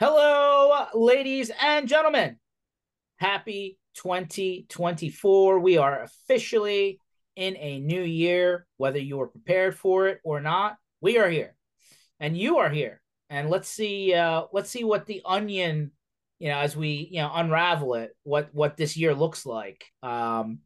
Hello, ladies and gentlemen. Happy 2024. We are officially in a new year, whether you were prepared for it or not. We are here, and you are here. And let's see, uh, let's see what the onion, you know, as we you know unravel it, what what this year looks like. Um,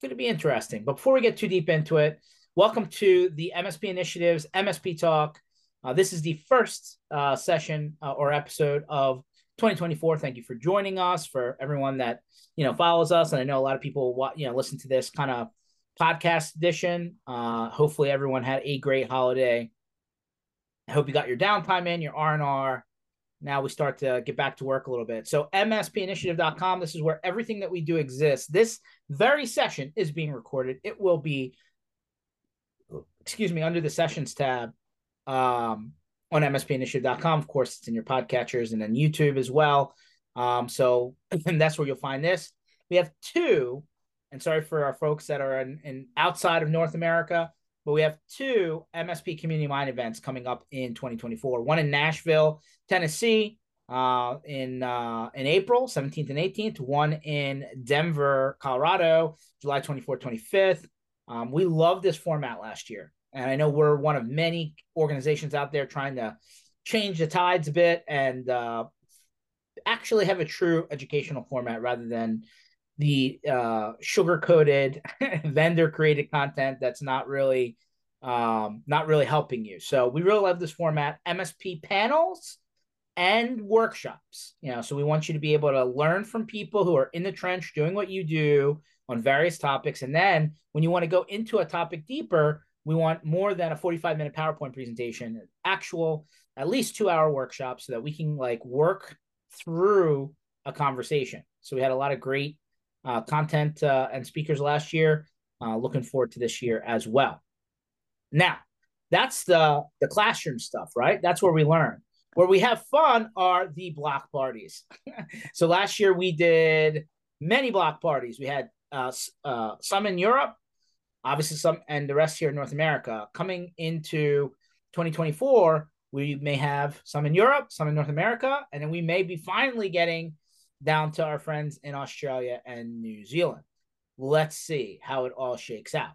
going to be interesting. But before we get too deep into it, welcome to the MSP Initiatives MSP Talk. Uh, this is the first uh, session uh, or episode of 2024. Thank you for joining us. For everyone that you know follows us, and I know a lot of people you know listen to this kind of podcast edition. Uh, hopefully, everyone had a great holiday. I hope you got your downtime in, your R and R. Now we start to get back to work a little bit. So mspinitiative.com. This is where everything that we do exists. This very session is being recorded. It will be, excuse me, under the sessions tab um, on mspinitiative.com. Of course, it's in your podcatchers and then YouTube as well. Um, so that's where you'll find this. We have two, and sorry for our folks that are in, in outside of North America, but we have two MSP Community Mind events coming up in 2024. One in Nashville, Tennessee, uh, in uh, in April 17th and 18th. One in Denver, Colorado, July 24th, 25th. Um, we loved this format last year. And I know we're one of many organizations out there trying to change the tides a bit and uh, actually have a true educational format rather than the uh, sugar coated vendor created content that's not really um, not really helping you. So we really love this format. MSP panels and workshops. You know, so we want you to be able to learn from people who are in the trench doing what you do on various topics. And then when you want to go into a topic deeper, we want more than a 45 minute PowerPoint presentation, actual at least two hour workshop so that we can like work through a conversation. So we had a lot of great uh, content uh, and speakers last year. Uh, looking forward to this year as well. Now, that's the the classroom stuff, right? That's where we learn. Where we have fun are the block parties. so last year we did many block parties. We had uh, uh, some in Europe, obviously some and the rest here in North America. Coming into 2024, we may have some in Europe, some in North America, and then we may be finally getting down to our friends in Australia and New Zealand. Let's see how it all shakes out.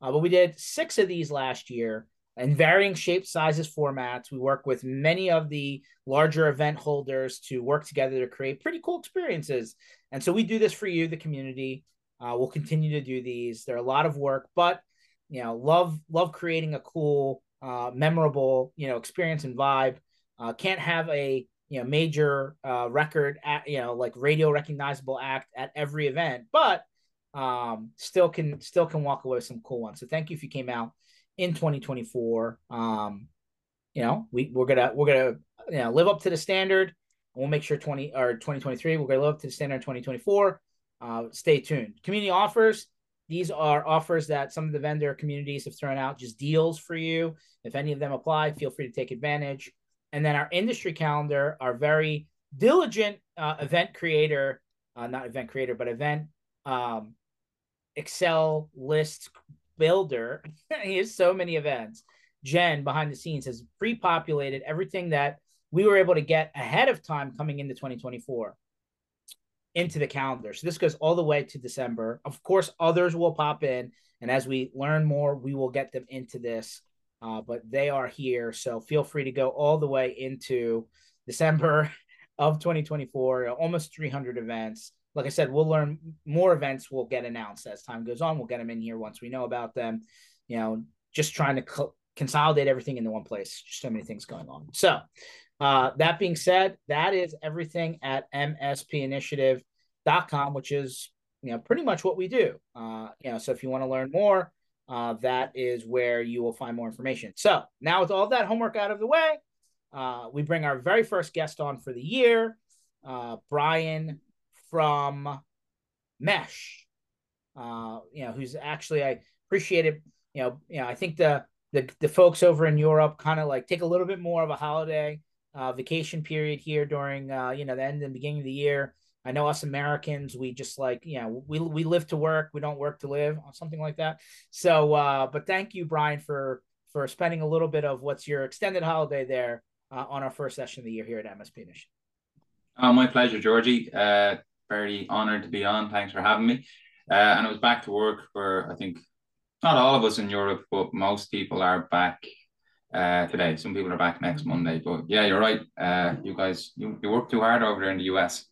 Uh, but we did six of these last year in varying shapes, sizes, formats. We work with many of the larger event holders to work together to create pretty cool experiences. And so we do this for you, the community. Uh, we'll continue to do these. They're a lot of work, but you know, love love creating a cool, uh, memorable, you know, experience and vibe. Uh, can't have a you know major uh, record at you know like radio recognizable act at every event, but um, still can still can walk away with some cool ones. So thank you if you came out in 2024. Um, you know, we we're gonna we're gonna you know live up to the standard. We'll make sure 20 or 2023 we're gonna live up to the standard in 2024 uh, stay tuned. Community offers. These are offers that some of the vendor communities have thrown out, just deals for you. If any of them apply, feel free to take advantage. And then our industry calendar, our very diligent uh, event creator, uh, not event creator, but event um, Excel list builder. he has so many events. Jen behind the scenes has pre populated everything that we were able to get ahead of time coming into 2024 into the calendar. So this goes all the way to December. Of course, others will pop in, and as we learn more, we will get them into this. Uh, but they are here, so feel free to go all the way into December of 2024. Almost 300 events. Like I said, we'll learn more events will get announced as time goes on. We'll get them in here once we know about them. You know, just trying to co- consolidate everything into one place. Just so many things going on. So uh, that being said, that is everything at mspinitiative.com, which is you know pretty much what we do. Uh, you know, so if you want to learn more, uh, that is where you will find more information. So now with all that homework out of the way, uh, we bring our very first guest on for the year, uh, Brian from Mesh. Uh, you know, who's actually I appreciate it. You know, you know, I think the the the folks over in Europe kind of like take a little bit more of a holiday uh, vacation period here during uh, you know the end and beginning of the year. I know us Americans, we just like you know we we live to work, we don't work to live, or something like that. So, uh, but thank you, Brian, for for spending a little bit of what's your extended holiday there uh, on our first session of the year here at MSP Nation. Oh, my pleasure, Georgie. Uh, very honored to be on. Thanks for having me. Uh, and I was back to work for, I think, not all of us in Europe, but most people are back uh, today. Some people are back next Monday. But yeah, you're right. Uh, you guys, you, you work too hard over there in the US.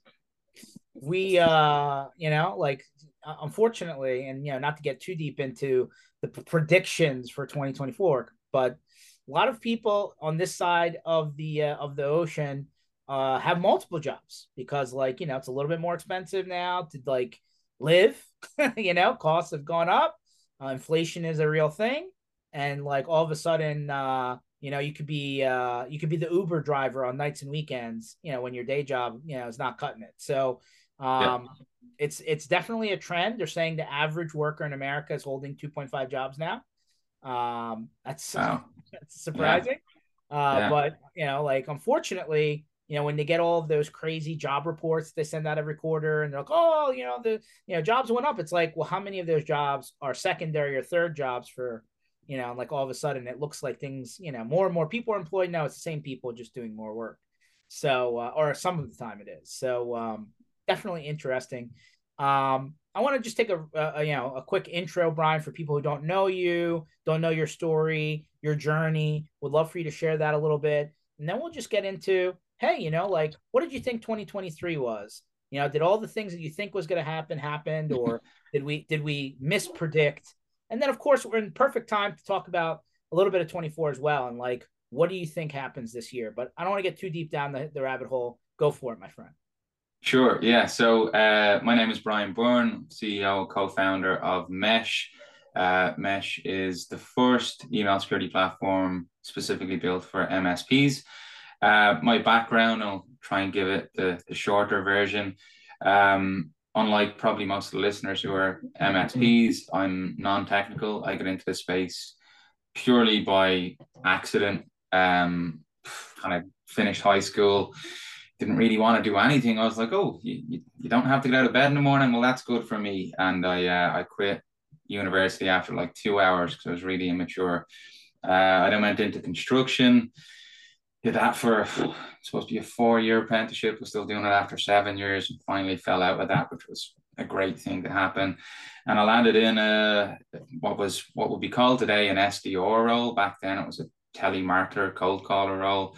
We, uh, you know, like uh, unfortunately, and you know, not to get too deep into the predictions for 2024, but a lot of people on this side of the uh, of the ocean uh, have multiple jobs because, like, you know, it's a little bit more expensive now to like live. you know, costs have gone up. Uh, inflation is a real thing, and like all of a sudden, uh, you know, you could be uh, you could be the Uber driver on nights and weekends. You know, when your day job, you know, is not cutting it. So, um, yeah. it's it's definitely a trend. They're saying the average worker in America is holding two point five jobs now. Um, that's wow. that's surprising. Yeah. Uh, yeah. but you know, like unfortunately, you know, when they get all of those crazy job reports they send out every quarter and they're like, oh, you know, the you know, jobs went up. It's like, well, how many of those jobs are secondary or third jobs for, you know, like all of a sudden it looks like things, you know, more and more people are employed now. It's the same people just doing more work. So, uh, or some of the time it is. So, um, definitely interesting. Um, I want to just take a, a, you know a quick intro, Brian, for people who don't know you, don't know your story, your journey. Would love for you to share that a little bit, and then we'll just get into hey, you know, like what did you think 2023 was? You know, did all the things that you think was going to happen happened, or did we did we mispredict? And then, of course, we're in perfect time to talk about a little bit of 24 as well, and like what do you think happens this year? But I don't want to get too deep down the, the rabbit hole. Go for it, my friend. Sure. Yeah. So uh, my name is Brian Byrne, CEO, co-founder of Mesh. Uh, Mesh is the first email security platform specifically built for MSPs. Uh, my background, I'll try and give it the, the shorter version. Um, unlike probably most of the listeners who are MSPs, I'm non-technical. I get into the space purely by accident. Um, kind of finished high school, didn't really want to do anything. I was like, oh, you, you don't have to get out of bed in the morning. Well, that's good for me. And I uh, I quit university after like two hours because I was really immature. Uh, I then went into construction did that for supposed to be a four year apprenticeship. Was still doing it after seven years, and finally fell out of that, which was a great thing to happen. And I landed in a what was what would be called today an SDR role. Back then, it was a telemarketer, cold caller role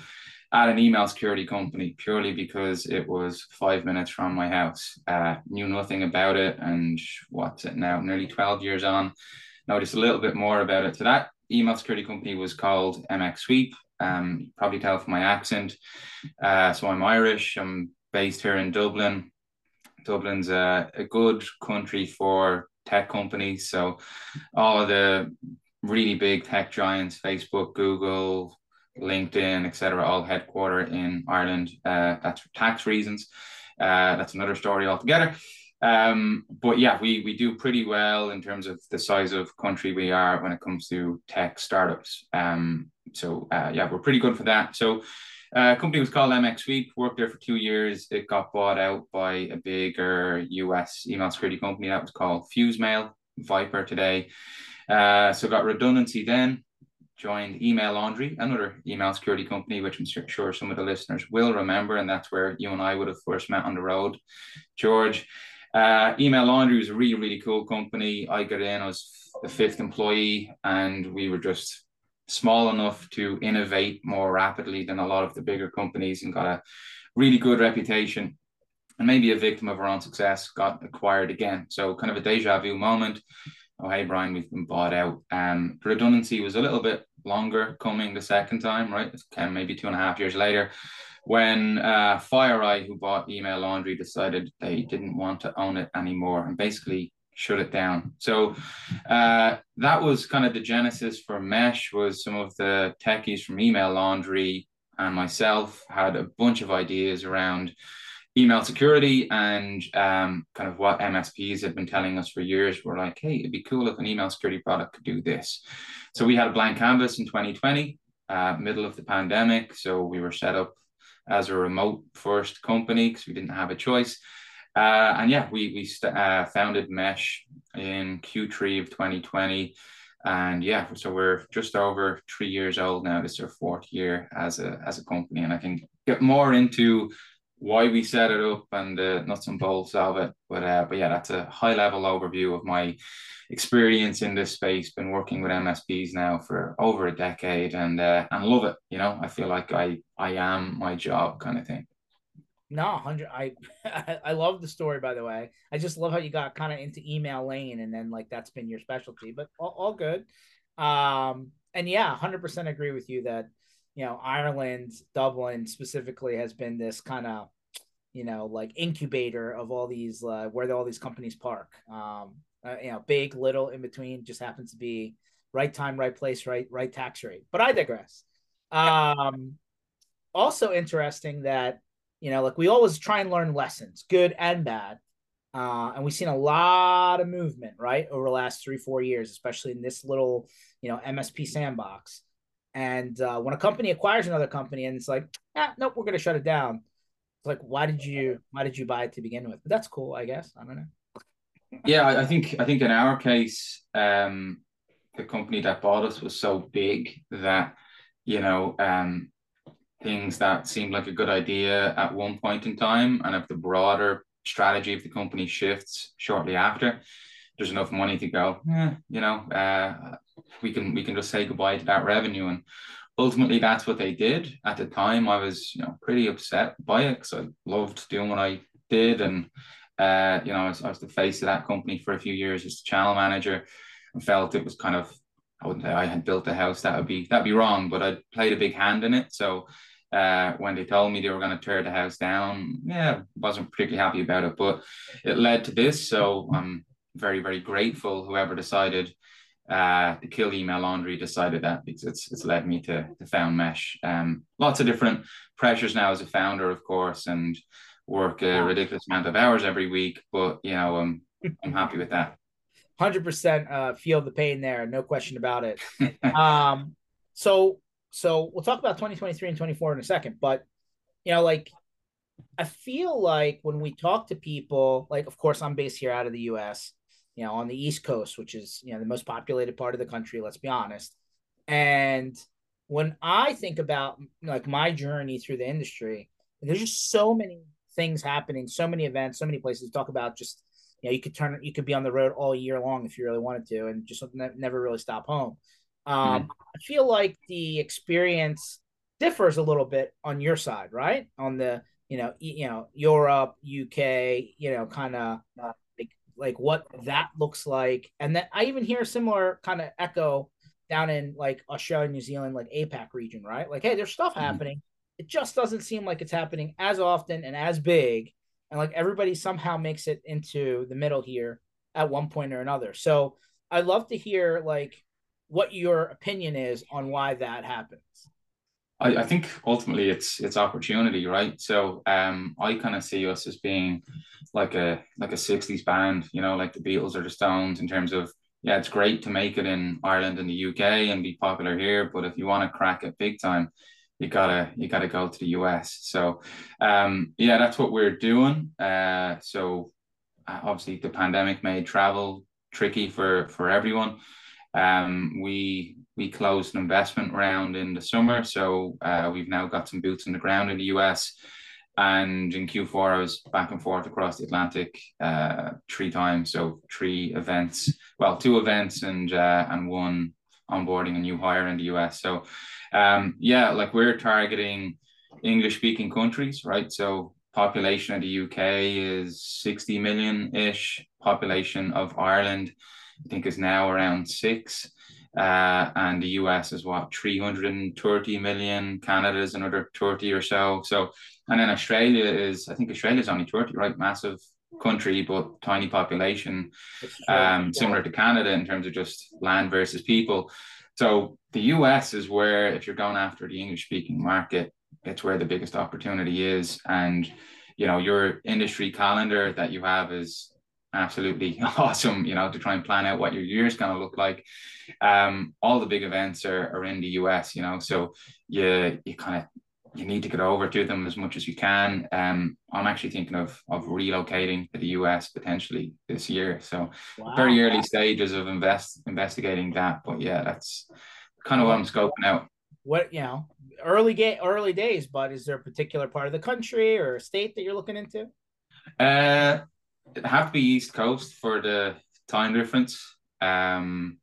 at an email security company purely because it was five minutes from my house. Uh, knew nothing about it, and what's it now? Nearly twelve years on. Noticed a little bit more about it. So that email security company was called MX Sweep. Um, probably tell from my accent. Uh, so I'm Irish. I'm based here in Dublin. Dublin's a, a good country for tech companies. So all of the really big tech giants, Facebook, Google, LinkedIn, etc., all headquartered in Ireland. Uh, that's for tax reasons. Uh, that's another story altogether. Um, but yeah, we we do pretty well in terms of the size of country we are when it comes to tech startups. Um, so uh, yeah, we're pretty good for that. So uh, company was called MX Sweep, Worked there for two years. It got bought out by a bigger US email security company that was called FuseMail, Vipre today. Uh, so got redundancy then. Joined Email Laundry, another email security company, which I'm sure some of the listeners will remember, and that's where you and I would have first met on the road, George. Uh, Email Laundry was a really, really cool company. I got in, I was the fifth employee, and we were just small enough to innovate more rapidly than a lot of the bigger companies and got a really good reputation. And maybe a victim of our own success got acquired again. So, kind of a deja vu moment. Oh, hey, Brian, we've been bought out. Um, redundancy was a little bit longer coming the second time, right? Of maybe two and a half years later when uh, FireEye, who bought Email Laundry, decided they didn't want to own it anymore and basically shut it down. So uh, that was kind of the genesis for Mesh. Was some of the techies from Email Laundry and myself had a bunch of ideas around email security and um, kind of what MSPs had been telling us for years. We're like, hey, it'd be cool if an email security product could do this. So we had a blank canvas in 2020, uh, middle of the pandemic. So we were set up as a remote first company because we didn't have a choice. Uh, and yeah, we we uh, founded Mesh in Q3 of 2020. And yeah, so we're just over three years old now. This is our fourth year as a as a company, and I can get more into why we set it up and the nuts and bolts of it. But uh, but yeah, that's a high level overview of my experience in this space. Been working with MSPs now for over a decade, and uh, and love it. You know, I feel like I I am my job kind of thing. No, hundred. I I love the story. By the way, I just love how you got kind of into email lane, and then like that's been your specialty. But all, all good. Um, and yeah, hundred percent agree with you that you know Ireland, Dublin specifically has been this kind of you know like incubator of all these uh, where all these companies park. Um, uh, you know, big, little, in between, just happens to be right time, right place, right right tax rate. But I digress. Um, also interesting that you know, like we always try and learn lessons, good and bad. Uh, and we've seen a lot of movement, right, over the last three, four years, especially in this little, you know, MSP sandbox. And uh, when a company acquires another company and it's like, ah, nope, we're going to shut it down. It's like, why did you, why did you buy it to begin with? But that's cool, I guess. I don't know. yeah, I think, I think in our case, um, the company that bought us was so big that, you know, um, things that seemed like a good idea at one point in time, and if the broader strategy of the company shifts shortly after, there's enough money to go. Eh, you know, uh, we can we can just say goodbye to that revenue, and ultimately that's what they did. At the time, I was you know pretty upset by it because I loved doing what I did, and uh, you know I was, I was the face of that company for a few years as the channel manager, and felt it was kind of I wouldn't say I had built a house. That would be that'd be wrong, but I played a big hand in it. So uh, when they told me they were going to tear the house down, yeah, wasn't particularly happy about it. But it led to this, so I'm very very grateful. Whoever decided uh, to kill email laundry decided that because it's it's led me to to found mesh. Um, lots of different pressures now as a founder, of course, and work a ridiculous amount of hours every week. But you know, I'm I'm happy with that. Hundred percent uh, feel the pain there, no question about it. um, so so we'll talk about 2023 and 24 in a second, but you know, like I feel like when we talk to people, like of course I'm based here out of the US, you know, on the East Coast, which is, you know, the most populated part of the country, let's be honest. And when I think about like my journey through the industry, there's just so many things happening, so many events, so many places to talk about just you know, you could turn you could be on the road all year long if you really wanted to and just never really stop home. Um, mm-hmm. I feel like the experience differs a little bit on your side, right? On the you know you know Europe, UK, you know, kind of like what that looks like, and then I even hear a similar kind of echo down in like Australia, New Zealand, like APAC region, right? Like, hey, there's stuff mm-hmm. happening. It just doesn't seem like it's happening as often and as big, and like everybody somehow makes it into the middle here at one point or another. So I'd love to hear like what your opinion is on why that happens. I, I think ultimately it's it's opportunity, right? So um, I kind of see us as being like a like a '60s band, you know, like the Beatles or the Stones, in terms of yeah, it's great to make it in Ireland and the UK and be popular here, but if you want to crack it big time, you gotta you gotta go to the US. So um, yeah, that's what we're doing. Uh, so uh, obviously the pandemic made travel tricky for for everyone. Um, we we closed an investment round in the summer, so uh, we've now got some boots on the ground in the US. And in Q4, I was back and forth across the Atlantic uh, three times, so three events. Well, two events and uh, and one onboarding a new hire in the US. So, um, yeah, like we're targeting English speaking countries, right? So population of the UK is 60 million ish. Population of Ireland I think is now around six. Uh, and the US is what 330 million, Canada is another 30 or so. So, and then Australia is, I think Australia is only 30, right? Massive country, but tiny population, um, similar to Canada in terms of just land versus people. So the US is where, if you're going after the English speaking market, it's where the biggest opportunity is. And, you know, your industry calendar that you have is absolutely awesome, you know, to try and plan out what your year is going to look like. Um, all the big events are, are in the US, you know, so you, you kind of you need to get over to them as much as you can. Um, I'm actually thinking of of relocating to the US potentially this year. So wow. very early stages of invest investigating that. But yeah, that's kind of what I'm scoping out. What you know, early game, early days. But is there a particular part of the country or state that you're looking into? Uh, it have to be East Coast for the time difference. Um,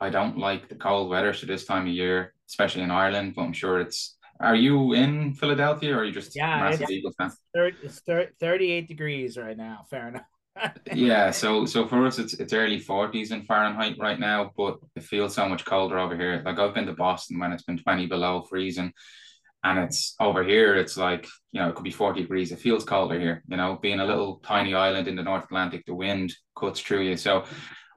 I don't like the cold weather, so this time of year, especially in Ireland. But I'm sure it's are you in Philadelphia or are you just yeah, massive Eagles fan? 30, it's 38 degrees right now. Fair enough. yeah, so so for us it's it's early 40s in Fahrenheit right now, but it feels so much colder over here. Like I've been to Boston when it's been 20 below freezing. And it's over here, it's like, you know, it could be 40 degrees. It feels colder here, you know, being a little tiny island in the North Atlantic, the wind cuts through you. So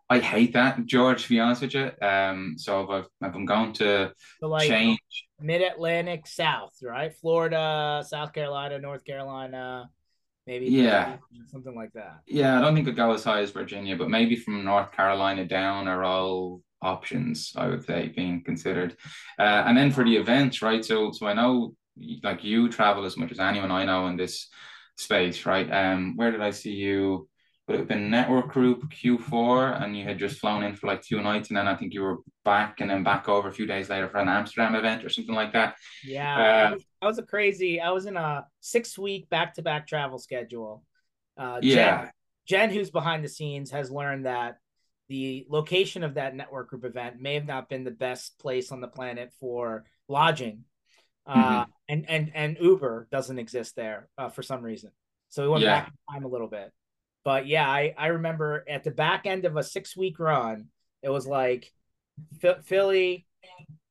I hate that, George, to be honest with you. Um, so if, I've, if I'm going to so like change mid Atlantic South, right? Florida, South Carolina, North Carolina, maybe yeah, something like that. Yeah, I don't think it'd go as high as Virginia, but maybe from North Carolina down are all options, I would say, being considered. Uh, and then for the events, right? So so I know like you travel as much as anyone I know in this space, right? Um, where did I see you? would have been network group Q4 and you had just flown in for like two nights and then I think you were back and then back over a few days later for an Amsterdam event or something like that. Yeah. Uh, I was a crazy, I was in a six week back to back travel schedule. Uh, yeah. Jen, Jen, who's behind the scenes, has learned that the location of that network group event may have not been the best place on the planet for lodging. Uh, mm-hmm. and, and, and Uber doesn't exist there uh, for some reason. So we went yeah. back in time a little bit. But yeah, I, I remember at the back end of a six week run, it was like Philly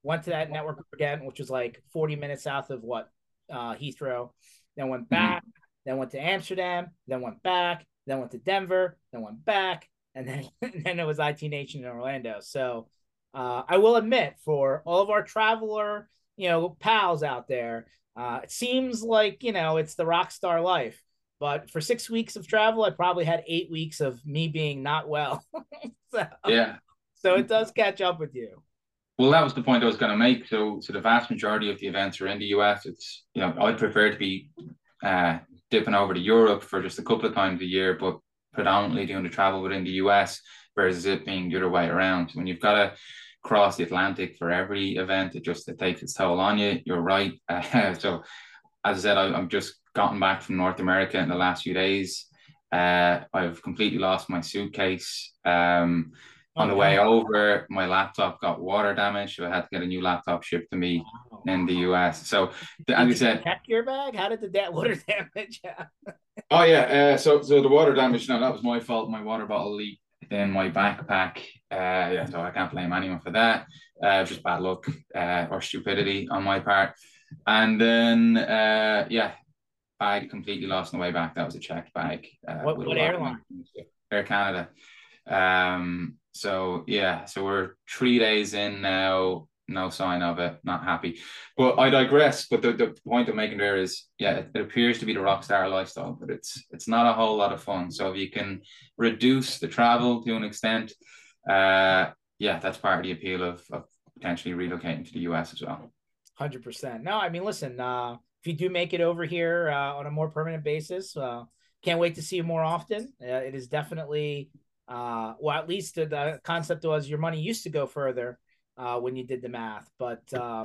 went to that network again, which was like 40 minutes south of what uh, Heathrow, then went mm-hmm. back, mm-hmm. then went to Amsterdam, then went back, then went to Denver, then went back, and then and then it was IT Nation in Orlando. So uh, I will admit, for all of our traveler, you know, pals out there, uh, it seems like you know it's the rock star life. But for six weeks of travel, I probably had eight weeks of me being not well. so, yeah. So it does catch up with you. Well, that was the point I was going to make. So, so the vast majority of the events are in the US. It's you know I'd prefer to be uh, dipping over to Europe for just a couple of times a year, but predominantly doing the travel within the US versus it being the other way around. When you've got to cross the Atlantic for every event, it just it takes its toll on you. You're right. Uh, so, as I said, I, I'm just gotten back from North America in the last few days. Uh, I've completely lost my suitcase. Um, on the way over, my laptop got water damage, so I had to get a new laptop shipped to me in the US. So, did as you said, check your bag. How did the da- water damage? Oh yeah, uh, so so the water damage. No, that was my fault. My water bottle leaked in my backpack. Uh, yeah, so I can't blame anyone for that. Uh, just bad luck uh, or stupidity on my part. And then, uh, yeah, bag completely lost on the way back. That was a checked bag. Uh, what, what airline? Air Canada. Um, so yeah, so we're three days in now. No sign of it. Not happy. But I digress. But the, the point I'm making there is, yeah, it, it appears to be the rock star lifestyle, but it's it's not a whole lot of fun. So if you can reduce the travel to an extent, uh, yeah, that's part of the appeal of, of potentially relocating to the US as well. Hundred percent. No, I mean, listen. Uh, if you do make it over here uh, on a more permanent basis, uh, can't wait to see you more often. Uh, it is definitely, uh, well, at least the concept was your money used to go further uh, when you did the math, but um,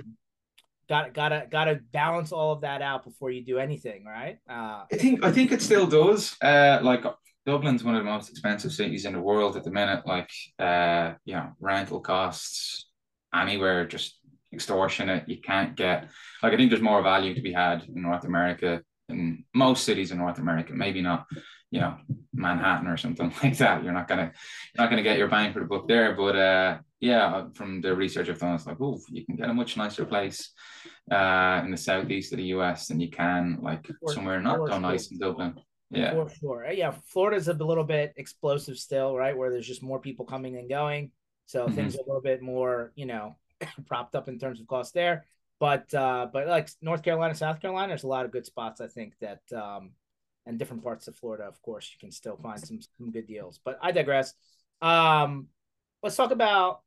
got gotta gotta balance all of that out before you do anything, right? Uh, I think I think it still does. like Dublin's one of the most expensive cities in the world at the minute. Like, you know, rental costs anywhere just extortionate. You can't get like I think there's more value to be had in North America in most cities in North America. Maybe not, you know, Manhattan or something like that. You're not gonna you're not gonna get your bang for the buck there. But uh, yeah, from the research I've done, it's like, oh, you can get a much nicer place uh, in the southeast of the US than you can like somewhere not so nice in Dublin. Yeah, sure. Yeah, Florida's a little bit explosive still, right? Where there's just more people coming and going. So mm-hmm. things are a little bit more, you know, propped up in terms of cost there. But uh, but like North Carolina, South Carolina, there's a lot of good spots. I think that um, and different parts of Florida, of course, you can still find some some good deals. But I digress. Um, let's talk about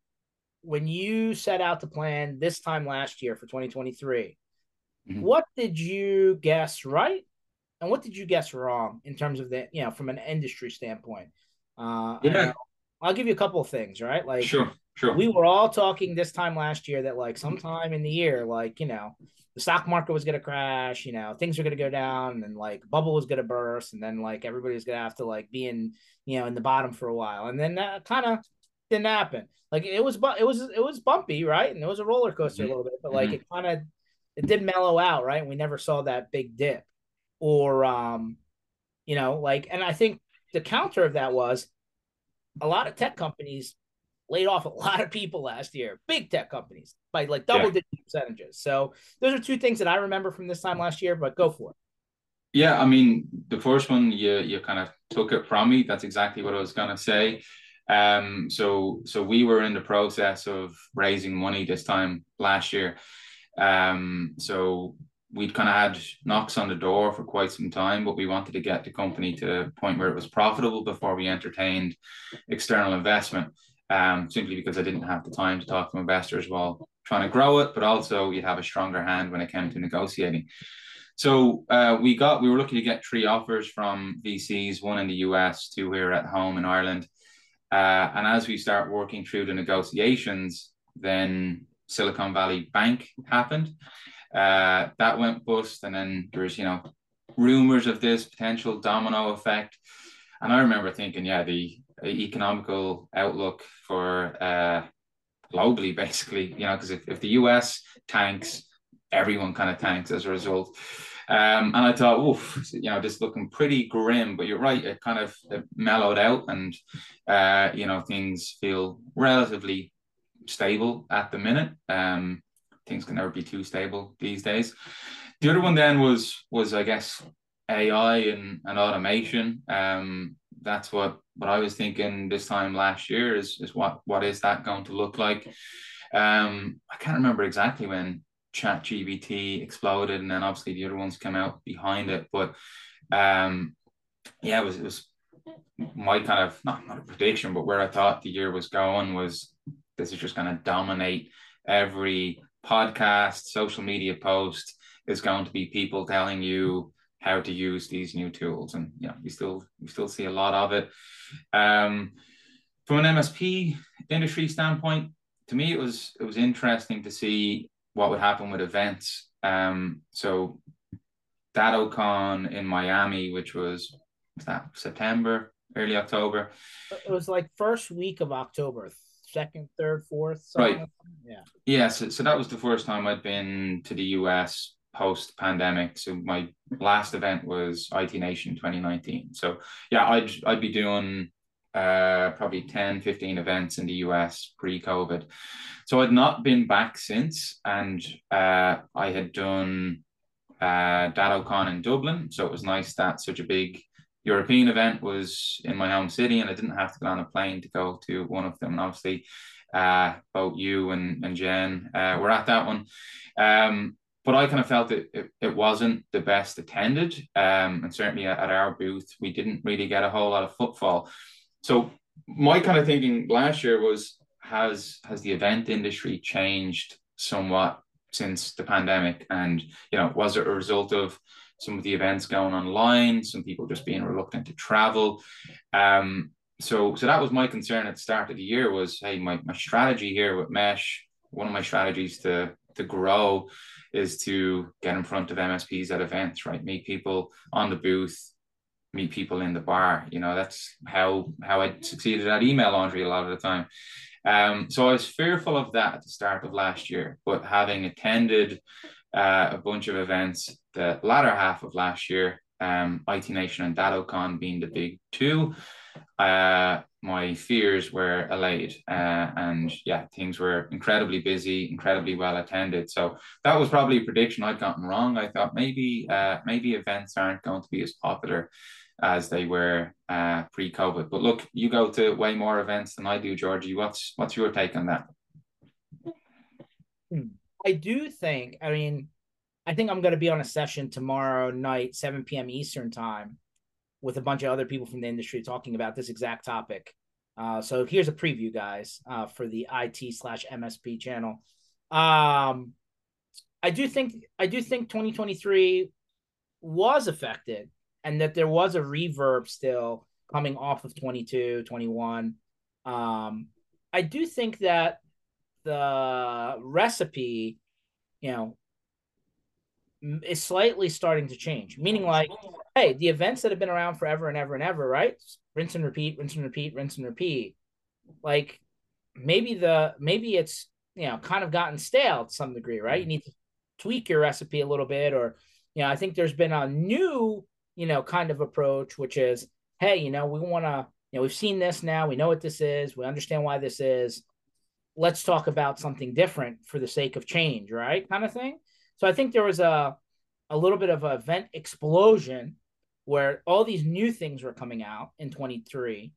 when you set out to plan this time last year for 2023. Mm-hmm. What did you guess right, and what did you guess wrong in terms of the you know from an industry standpoint? Uh, yeah, I'll give you a couple of things, right? Like, sure, sure. We were all talking this time last year that like sometime in the year, like you know, the stock market was going to crash, you know, things are going to go down and like bubble was going to burst and then like everybody was going to have to like be in, you know, in the bottom for a while. And then that kind of didn't happen. Like it was, it was, it was bumpy, right? And it was a roller coaster mm-hmm. a little bit, but like mm-hmm. it kind of, it did mellow out, right? And we never saw that big dip or, um, you know, like, and I think the counter of that was a lot of tech companies laid off a lot of people last year, big tech companies by like double yeah. digit percentages. So those are two things that I remember from this time last year, but go for it. Yeah, I mean, the first one you you kind of took it from me. That's exactly what I was gonna say. Um, so so we were in the process of raising money this time last year. Um, so we'd kind of had knocks on the door for quite some time, but we wanted to get the company to a point where it was profitable before we entertained external investment um, simply because I didn't have the time to talk to investors while trying to grow it, but also you'd have a stronger hand when it came to negotiating. So uh, we got we were lucky to get three offers from VCs, one in the US, two here at home in Ireland. Uh, and as we start working through the negotiations, then Silicon Valley Bank happened. Uh, that went bust, and then there's you know rumors of this potential domino effect. And I remember thinking, yeah, the economical outlook for uh, globally, basically, you know, because if, if the US tanks, everyone kind of tanks as a result. Um, and I thought, oof, you know, this looking pretty grim, but you're right, it kind of it mellowed out and, uh, you know, things feel relatively stable at the minute. Um, things can never be too stable these days. The other one then was, was I guess, AI and, and automation. Um, that's what what I was thinking this time last year is is what what is that going to look like? Um, I can't remember exactly when ChatGPT exploded, and then obviously the other ones came out behind it. But um, yeah, it was it was my kind of not not a prediction, but where I thought the year was going was this is just going to dominate every podcast, social media post is going to be people telling you how to use these new tools and yeah we still we still see a lot of it. Um, from an msp industry standpoint to me it was it was interesting to see what would happen with events. Um, so DattoCon in miami which was, was that september early october? It was like first week of october second third fourth right. yeah. Yeah so, so that was the first time i'd been to the us post pandemic. So my last event was IT Nation 2019. So yeah, I'd I'd be doing uh, probably 10, 15 events in the US pre COVID. So I'd not been back since, and uh, I had done uh, in Dublin. So it was nice that such a big European event was in my home city, and I didn't have to go on a plane to go to one of them. And obviously, uh, both you and, and Jen uh, were at that one. Um, but I kind of felt that it, it wasn't the best attended. Um, and certainly at, our booth, we didn't really get a whole lot of footfall. So my kind of thinking last year was has has the event industry changed somewhat since the pandemic and you know was it a result of some of the events going online some people just being reluctant to travel um so so that was my concern at the start of the year was hey my, my strategy here with mesh one of my strategies to to grow is to get in front of MSPs at events, right? Meet people on the booth, meet people in the bar. You know, that's how how I succeeded at email laundry a lot of the time. Um, so I was fearful of that at the start of last year, but having attended uh, a bunch of events the latter half of last year, um, IT Nation and DattoCon being the big two, uh, my fears were allayed. Uh, and yeah, things were incredibly busy, incredibly well attended. So that was probably a prediction I'd gotten wrong. I thought maybe uh, maybe events aren't going to be as popular as they were uh, pre-COVID. But look, you go to way more events than I do, Georgie. What's what's your take on that? Hmm. I do think. I mean, I think I'm going to be on a session tomorrow night, 7 p.m. Eastern time with a bunch of other people from the industry talking about this exact topic. Uh, so here's a preview, guys, uh, for the IT slash MSP channel. Um, I do think I do think 2023 was affected and that there was a reverb still coming off of 22, 21. Um, I do think that the recipe, you know, is slightly starting to change. Meaning, mm. like, hey, the events that have been around forever and ever and ever, right? Rinse and repeat, rinse and repeat, rinse and repeat. Like, maybe the maybe it's you know kind of gotten stale to some degree, right? You mm. need to tweak your recipe a little bit, or you know, I think there's been a new you know kind of approach, which is, hey, you know, we want to, you know, we've seen this now, we know what this is, we understand why this is. Let's talk about something different for the sake of change, right? Kind of thing. So I think there was a a little bit of an event explosion where all these new things were coming out in 23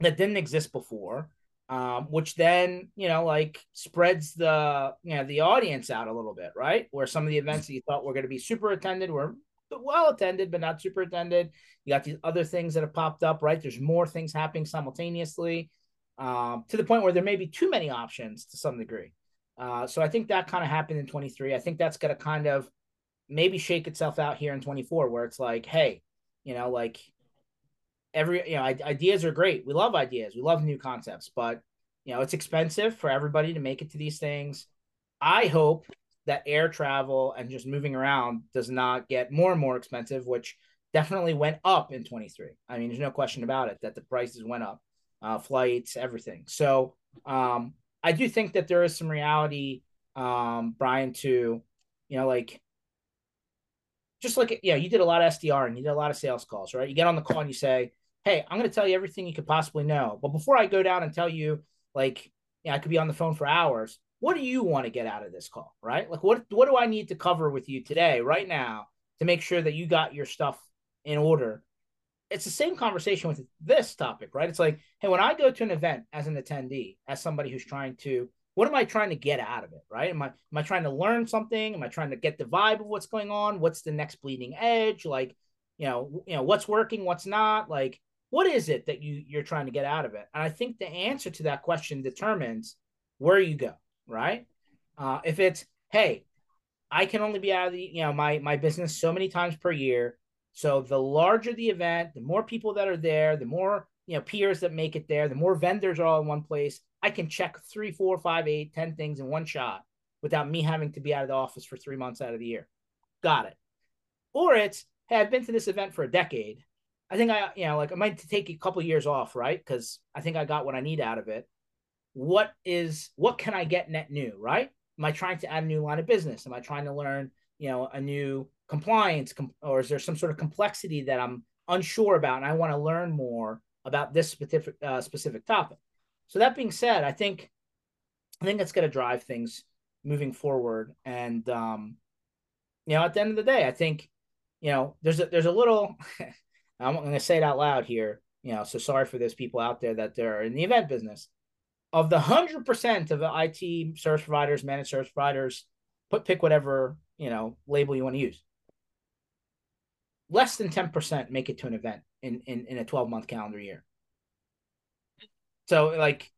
that didn't exist before um, which then you know like spreads the you know the audience out a little bit right? Where some of the events that you thought were going to be super attended were well attended but not super attended. You got these other things that have popped up right? There's more things happening simultaneously um, to the point where there may be too many options to some degree uh, so i think that kind of happened in 23 i think that's going to kind of maybe shake itself out here in 24 where it's like hey you know like every you know ideas are great. We love ideas. We love new concepts but you know it's expensive for everybody to make it to these things. I hope that air travel and just moving around does not get more and more expensive which definitely went up in 23 i mean there's no question about it that the prices went up uh, flights everything. So um, i do think that there is some reality um, brian to you know like just like yeah you did a lot of sdr and you did a lot of sales calls right you get on the call and you say hey, I'm going to tell you everything you could possibly know. But before I go down and tell you, like, yeah, I could be on the phone for hours. What do you want to get out of this call, right? Like, what what do I need to cover with you today, right now, to make sure that you got your stuff in order? It's the same conversation with this topic, right? It's like, hey, when I go to an event as an attendee, as somebody who's trying to, what am I trying to get out of it, right? Am I am I trying to learn something? Am I trying to get the vibe of what's going on? What's the next bleeding edge? Like, you know, you know, what's working, what's not? Like, what is it that you you're trying to get out of it and i think the answer to that question determines where you go right uh, if it's hey i can only be out of the you know my my business so many times per year so the larger the event the more people that are there the more you know peers that make it there the more vendors are all in one place i can check three four five eight ten things in one shot without me having to be out of the office for three months out of the year got it or it's hey i've been to this event for a decade I think I, you know, like I might take a couple years off, right? Because I think I got what I need out of it. What is what can I get net new, right? Am I trying to add a new line of business? Am I trying to learn, you know, a new compliance, com- or is there some sort of complexity that I'm unsure about, and I want to learn more about this specific uh, specific topic? So that being said, I think I think that's going to drive things moving forward, and um, you know, at the end of the day, I think you know there's a there's a little I'm going to say it out loud here. You know, so sorry for those people out there that they're in the event business. Of the hundred percent of the IT service providers, managed service providers, put pick whatever you know label you want to use. Less than ten percent make it to an event in in, in a twelve month calendar year. So like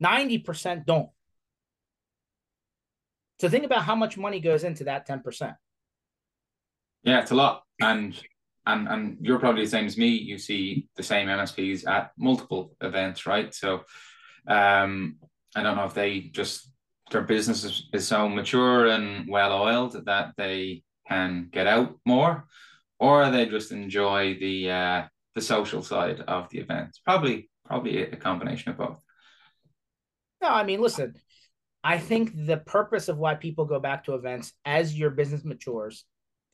ninety percent don't. So think about how much money goes into that ten percent. Yeah, it's a lot, and and and you're probably the same as me. You see the same MSPs at multiple events, right? So, um, I don't know if they just their business is, is so mature and well oiled that they can get out more, or they just enjoy the uh, the social side of the event. Probably probably a combination of both. No, I mean, listen. I think the purpose of why people go back to events as your business matures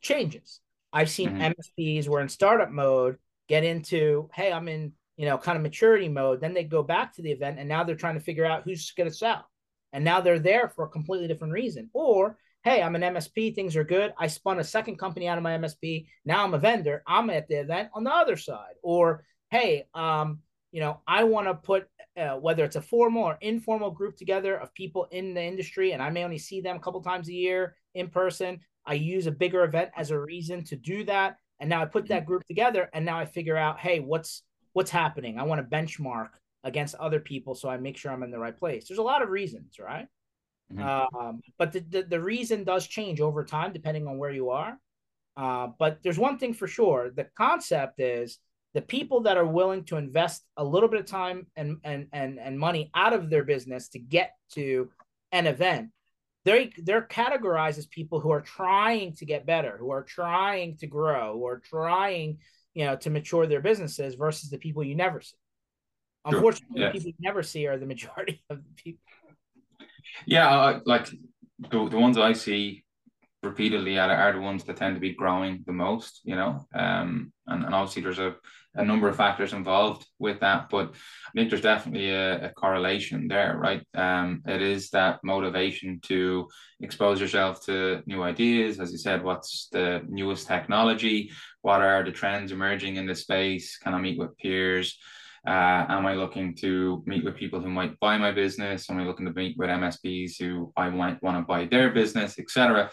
changes. I've seen mm-hmm. MSPs where in startup mode get into, hey, I'm in, you know, kind of maturity mode. Then they go back to the event and now they're trying to figure out who's going to sell. And now they're there for a completely different reason. Or, hey, I'm an MSP, things are good. I spun a second company out of my MSP. Now I'm a vendor. I'm at the event on the other side. Or, hey, um, you know, I want to put uh, whether it's a formal or informal group together of people in the industry, and I may only see them a couple times a year in person. I use a bigger event as a reason to do that. And now I put that group together and now I figure out, hey, what's what's happening? I want to benchmark against other people so I make sure I'm in the right place. There's a lot of reasons, right? Mm-hmm. Um, but the, the, the reason does change over time depending on where you are. Uh, but there's one thing for sure: the concept is the people that are willing to invest a little bit of time and and and, and money out of their business to get to an event they they're categorized as people who are trying to get better who are trying to grow who are trying you know to mature their businesses versus the people you never see sure. unfortunately yes. people you never see are the majority of the people yeah like the, the ones i see repeatedly are, are the ones that tend to be growing the most you know um and, and obviously there's a a number of factors involved with that, but I think there's definitely a, a, correlation there, right? Um, it is that motivation to expose yourself to new ideas, as you said. What's the newest technology? What are the trends emerging in the space? Can I meet with peers? Uh, am I looking to meet with people who might buy my business? Am I looking to meet with MSPs who I might want to buy their business, etc.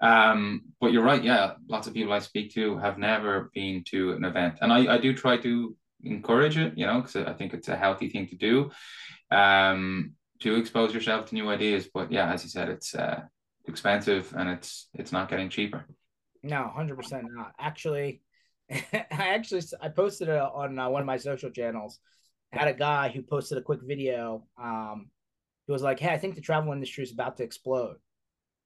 Um, but you're right. Yeah, lots of people I speak to have never been to an event, and I, I do try to encourage it. You know, because I think it's a healthy thing to do. Um, to expose yourself to new ideas. But yeah, as you said, it's uh, expensive and it's it's not getting cheaper. No, hundred percent not. Actually, I actually I posted it on uh, one of my social channels. I had a guy who posted a quick video. Um, he was like, "Hey, I think the travel industry is about to explode."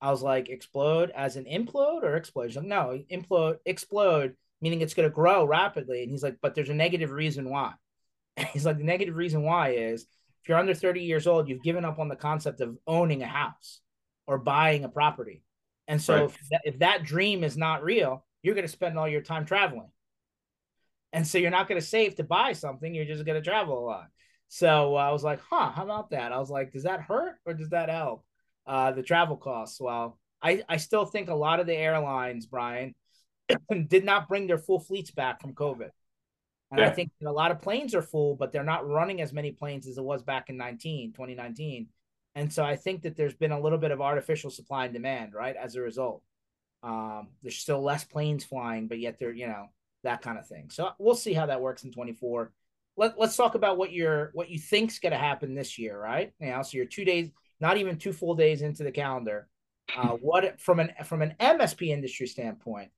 I was like, explode as an implode or explosion? no, implode, explode, meaning it's going to grow rapidly. And he's like, but there's a negative reason why. He's like, the negative reason why is if you're under 30 years old, you've given up on the concept of owning a house or buying a property. And so right. if, that, if that dream is not real, you're going to spend all your time traveling. And so you're not going to save to buy something. You're just going to travel a lot. So uh, I was like, huh, how about that? I was like, does that hurt or does that help? uh, the travel costs. Well, I, I still think a lot of the airlines, Brian, did not bring their full fleets back from COVID. And yeah. I think a lot of planes are full, but they're not running as many planes as it was back in 19, 2019. And so I think that there's been a little bit of artificial supply and demand, right? As a result, um, there's still less planes flying, but yet they're, you know, that kind of thing. So we'll see how that works in 24. Let, let's talk about what you're, what you think's going to happen this year, right? Know, so you're two days, not even two full days into the calendar. Uh, what from an from an MSP industry standpoint,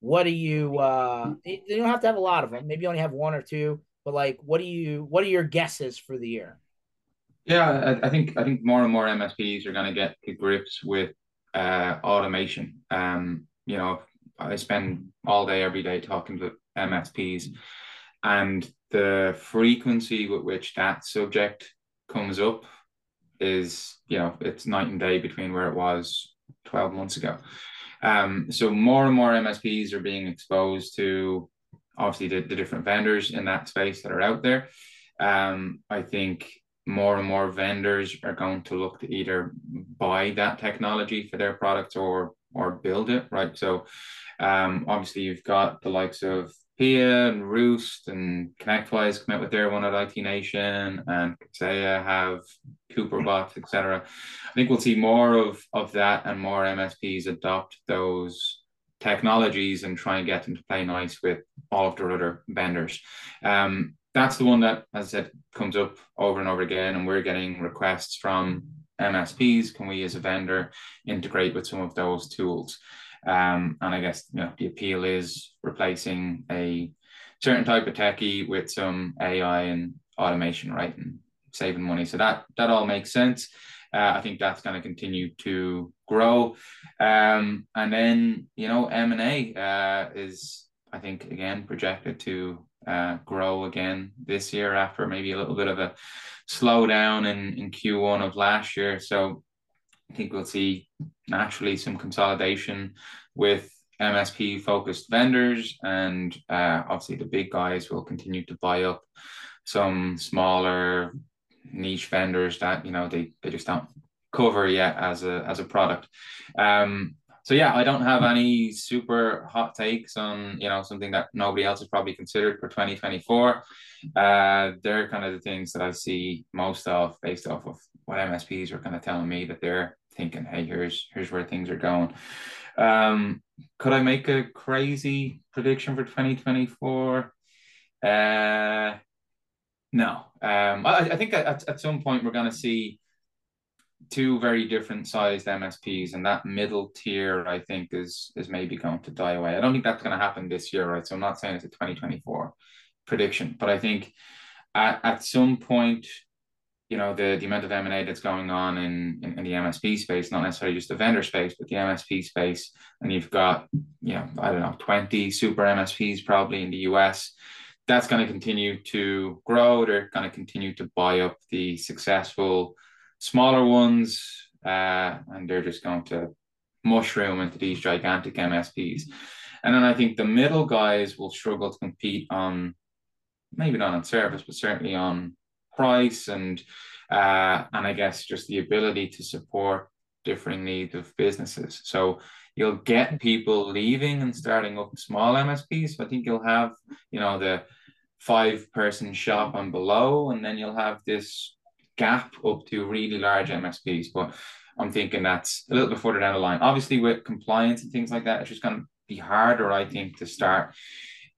what do you? Uh, you don't have to have a lot of them. Maybe you only have one or two. But like, what do you? What are your guesses for the year? Yeah, I, I think I think more and more MSPs are going to get to grips with uh, automation. Um, you know, I spend all day every day talking to MSPs, and the frequency with which that subject comes up is you know it's night and day between where it was 12 months ago. Um, so more and more msps are being exposed to obviously the, the different vendors in that space that are out there. Um, i think more and more vendors are going to look to either buy that technology for their products or or build it right so um, obviously you've got the likes of Pia and Rewst and ConnectWise come out with their one at IT Nation and Kaseya have Cooperbot, etc. I think we'll see more of, of that and more MSPs adopt those technologies and try and get them to play nice with all of their other vendors. Um, that's the one that, as I said, comes up over and over again, and we're getting requests from MSPs. Can we, as a vendor, integrate with some of those tools? Um, and I guess you know the appeal is replacing a certain type of techie with some AI and automation, right, and saving money. So that that all makes sense. Uh, I think that's going to continue to grow. Um, and then you know M and A uh, is I think again projected to uh, grow again this year after maybe a little bit of a slowdown in in Q1 of last year. So I think we'll see naturally some consolidation with MSP focused vendors, and uh, obviously the big guys will continue to buy up some smaller niche vendors that you know they, they just don't cover yet as a as a product. Um, so yeah, I don't have any super hot takes on you know something that nobody else has probably considered for 2024. Uh, they're kind of the things that I see most of based off of what MSPs are kind of telling me that they're thinking, hey, here's here's where things are going. Um, could I make a crazy prediction for 2024? Uh, no. Um, I, I think at, at some point we're going to see two very different sized MSPs, and that middle tier, I think, is is maybe going to die away. I don't think that's going to happen this year, right? So I'm not saying it's a 2024 prediction, but I think at, at some point, you know, the, the amount of M&A that's going on in, in, in the MSP space, not necessarily just the vendor space, but the MSP space, and you've got, you know, I don't know, 20 super MSPs probably in the US, that's going to continue to grow. They're going to continue to buy up the successful smaller ones, uh, and they're just going to mushroom into these gigantic MSPs. And then I think the middle guys will struggle to compete on maybe not on service, but certainly on price and uh, and I guess just the ability to support differing needs of businesses. So you'll get people leaving and starting up small MSPs. So I think you'll have, you know, the five person shop and below, and then you'll have this gap up to really large MSPs. But I'm thinking that's a little bit further down the line. Obviously, with compliance and things like that, it's just going to be harder, I think, to start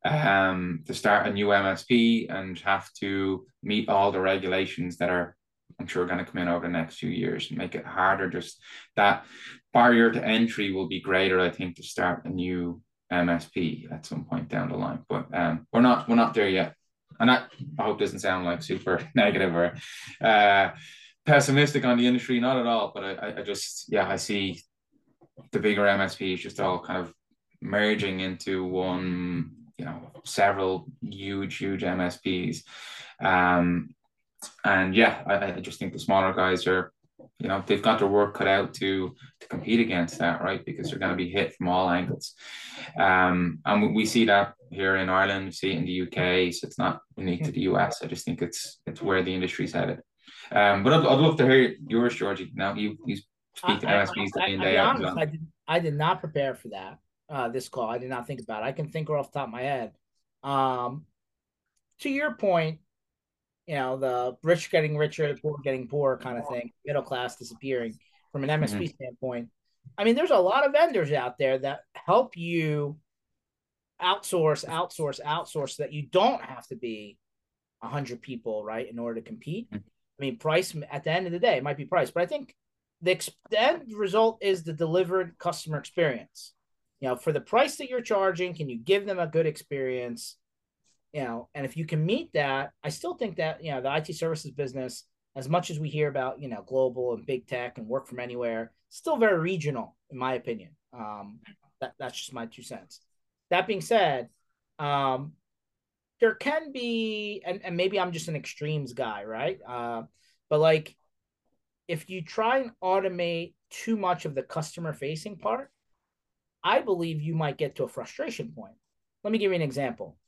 um, to start a new MSP and have to meet all the regulations that are, I'm sure, going to come in over the next few years and make it harder. Just that barrier to entry will be greater, I think, to start a new MSP at some point down the line. But um, we're not we're not there yet and that I hope doesn't sound like super negative or uh, pessimistic on the industry, not at all. But I, I just, yeah, I see the bigger MSPs just all kind of merging into one, you know, several huge, huge MSPs. Um, and yeah, I, I just think the smaller guys are you know they've got their work cut out to to compete against that right? Because they're going to be hit from all angles. Um and we see that here in ireland we see it in the uk so it's not unique to the us i just think it's it's where the industry's headed. Um but i'd, I'd love to hear yours georgie. Now you you speak to msps day in day out honest, I, did, I did not prepare for that uh this call. I did not think about it. I can think off the top of my head. Um to your point you know, the rich getting richer, the poor getting poorer kind of thing, middle class disappearing from an MSP mm-hmm. standpoint. I mean, there's a lot of vendors out there that help you outsource, outsource, outsource so that you don't have to be 100 people, right, in order to compete. Mm-hmm. I mean, price at the end of the day, it might be price, but I think the, the end result is the delivered customer experience. You know, for the price that you're charging, can you give them a good experience? You know, and if you can meet that, I still think that, you know, the IT services business, as much as we hear about, you know, global and big tech and work from anywhere, still very regional, in my opinion. Um, that, that's just my two cents. That being said, um, there can be, and, and maybe I'm just an extremes guy, right? Uh, but like, if you try and automate too much of the customer facing part, I believe you might get to a frustration point. Let me give you an example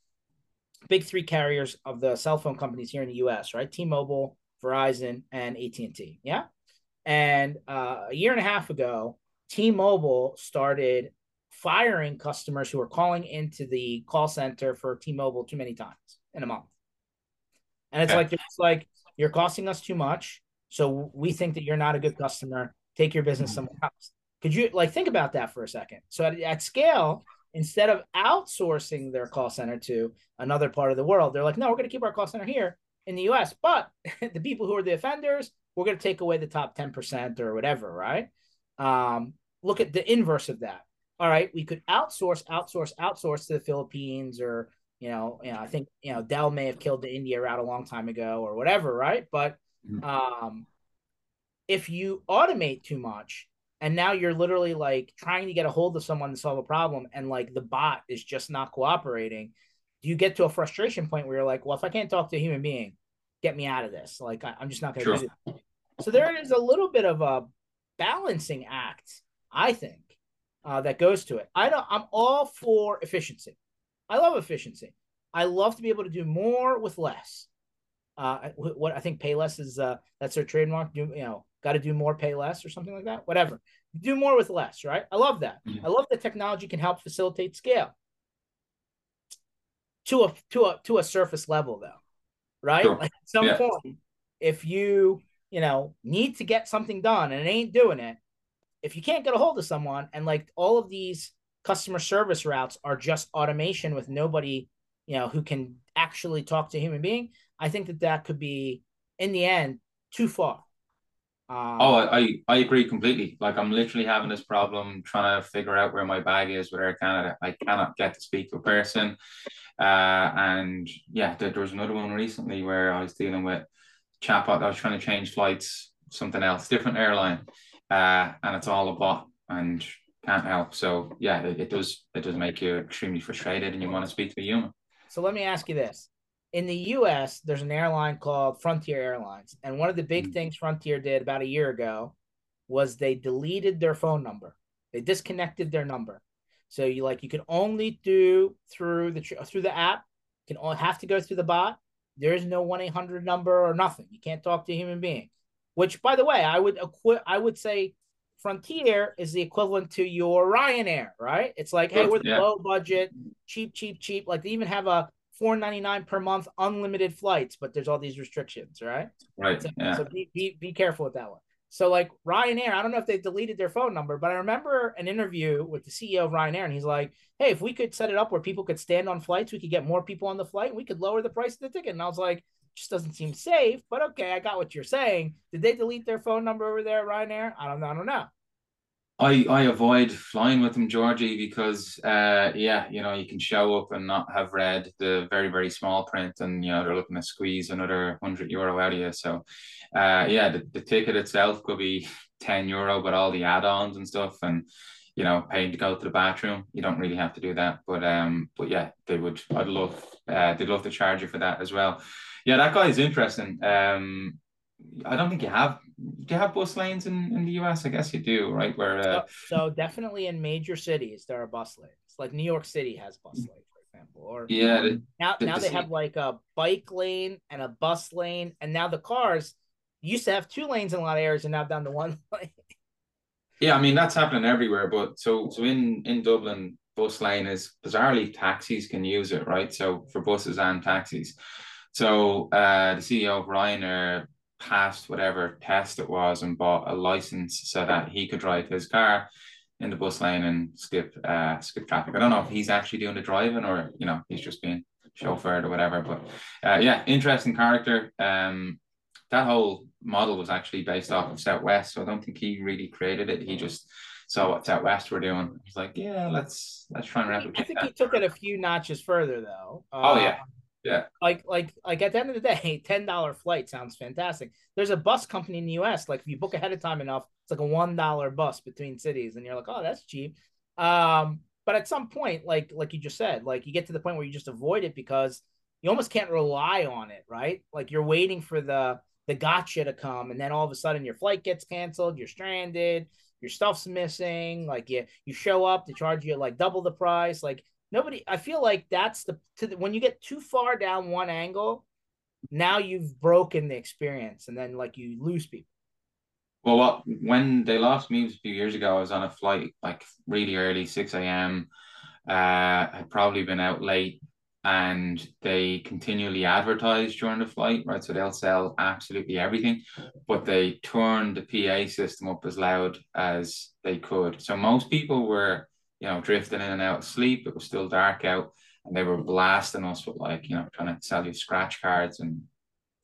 big three carriers of the cell phone companies here in the U.S. Right, T-Mobile, Verizon, and AT and T. Yeah, and uh, a year and a half ago, T-Mobile started firing customers who were calling into the call center for T-Mobile too many times in a month. And it's like it's like you're costing us too much, so we think that you're not a good customer. Take your business somewhere else. Could you like think about that for a second? So at, at scale, instead of outsourcing their call center to another part of the world, they're like, no, we're going to keep our call center here in the US. But the people who are the offenders, we're going to take away the top 10% or whatever, right? Um, look at the inverse of that. All right, we could outsource, outsource, outsource to the Philippines or, you know, you know, I think, you know, Dell may have killed the India route a long time ago or whatever, right? But mm-hmm. um, if you automate too much, and now you're literally like trying to get a hold of someone to solve a problem and like the bot is just not cooperating. Do you get to a frustration point where you're like well if i can't talk to a human being get me out of this. Like I, am just not going to sure. do it so there is a little bit of a balancing act i think uh, that goes to it. I don't i'm all for efficiency. I love efficiency. I love to be able to do more with less. Uh, what I think Payless is uh, that's their trademark. Do you know got to do more, pay less, or something like that. Whatever, do more with less, right? I love that. Mm-hmm. I love that technology can help facilitate scale to a to a to a surface level, though, right? Sure. Like at some yeah. point, if you you know need to get something done and it ain't doing it, if you can't get a hold of someone, and like all of these customer service routes are just automation with nobody you know who can actually talk to a human being i think that that could be in the end too far Um, oh, I, I agree completely. Like I'm literally having this problem trying to figure out where my bag is with Air Canada. I cannot get to speak to a person. Uh, and yeah, there, there was another one recently where I was dealing with chatbot. I was trying to change flights, something else, different airline, uh, and it's all a bot and can't help. So yeah, it, it does it does make you extremely frustrated, and you want to speak to a human. So let me ask you this: in the U.S., there's an airline called Frontier Airlines, and one of the big mm-hmm. things Frontier did about a year ago was they deleted their phone number. They disconnected their number. So you like you can only do through the through the app. You can only have to go through the bot. There is no one eight hundred number or nothing. You can't talk to a human being. Which, by the way, I would equi- I would say Frontier is the equivalent to your Ryanair, right? It's like, hey, we're the yeah. low budget, cheap, cheap, cheap. Like they even have a four ninety nine per month, unlimited flights, but there's all these restrictions, right? Right. So, yeah. so be, be be careful with that one. So like Ryanair, I don't know if they deleted their phone number, but I remember an interview with the CEO of Ryanair, and he's like, "Hey, if we could set it up where people could stand on flights, we could get more people on the flight, we could lower the price of the ticket." And I was like, "Just doesn't seem safe." But okay, I got what you're saying. Did they delete their phone number over there at Ryanair? I don't know. I don't know. I I avoid flying with them, Georgie, because uh yeah, you know, you can show up and not have read the very, very small print and you know they're looking to squeeze another hundred euro out of you. So uh yeah, the, the ticket itself could be 10 euro, but all the add-ons and stuff and you know, paying to go to the bathroom. You don't really have to do that. But um, but yeah, they would I'd love uh they'd love to charge you for that as well. Yeah, that guy is interesting. Um I don't think you have. Do you have bus lanes in, in the US? I guess you do, right? Where uh... so, so definitely in major cities there are bus lanes. Like New York City has bus lanes, for example. Or yeah, the, now the, now the, they have like a bike lane and a bus lane, and now the cars used to have two lanes in a lot of areas, and now down to one lane. Yeah, I mean that's happening everywhere. But so so in in Dublin, bus lane is bizarrely taxis can use it, right? So for buses and taxis. So uh, the CEO of Ryanair passed whatever test it was and bought a license so that he could drive his car in the bus lane and skip uh skip traffic. I don't know if he's actually doing the driving or you know he's just being chauffeured or whatever. But uh, yeah, interesting character. Um, that whole model was actually based off of Southwest, so I don't think he really created it. He just saw what Southwest were doing. He's like, yeah, let's let's try and replicate. I think that. he took it a few notches further, though. Uh, oh yeah, yeah. Like like like at the end of the day, ten dollar flight sounds fantastic. There's a bus company in the U.S. Like if you book ahead of time enough, it's like a one dollar bus between cities, and you're like, oh, that's cheap. Um, but at some point, like like you just said, like you get to the point where you just avoid it because you almost can't rely on it, right? Like you're waiting for the the gotcha to come, and then all of a sudden your flight gets canceled, you're stranded, your stuff's missing. Like you you show up, to charge you like double the price. Like nobody i feel like that's the, the, when you get too far down one angle now you've broken the experience and then like you lose people. Well what when they lost me a few years ago i was on a flight like really early 6 a.m uh i'd probably been out late and they continually advertise during the flight right? So they'll sell absolutely everything but they turn the pa system up as loud as they could. So most people were you know, drifting in and out of sleep. It was still dark out, and they were blasting us with like, you know, trying to sell you scratch cards and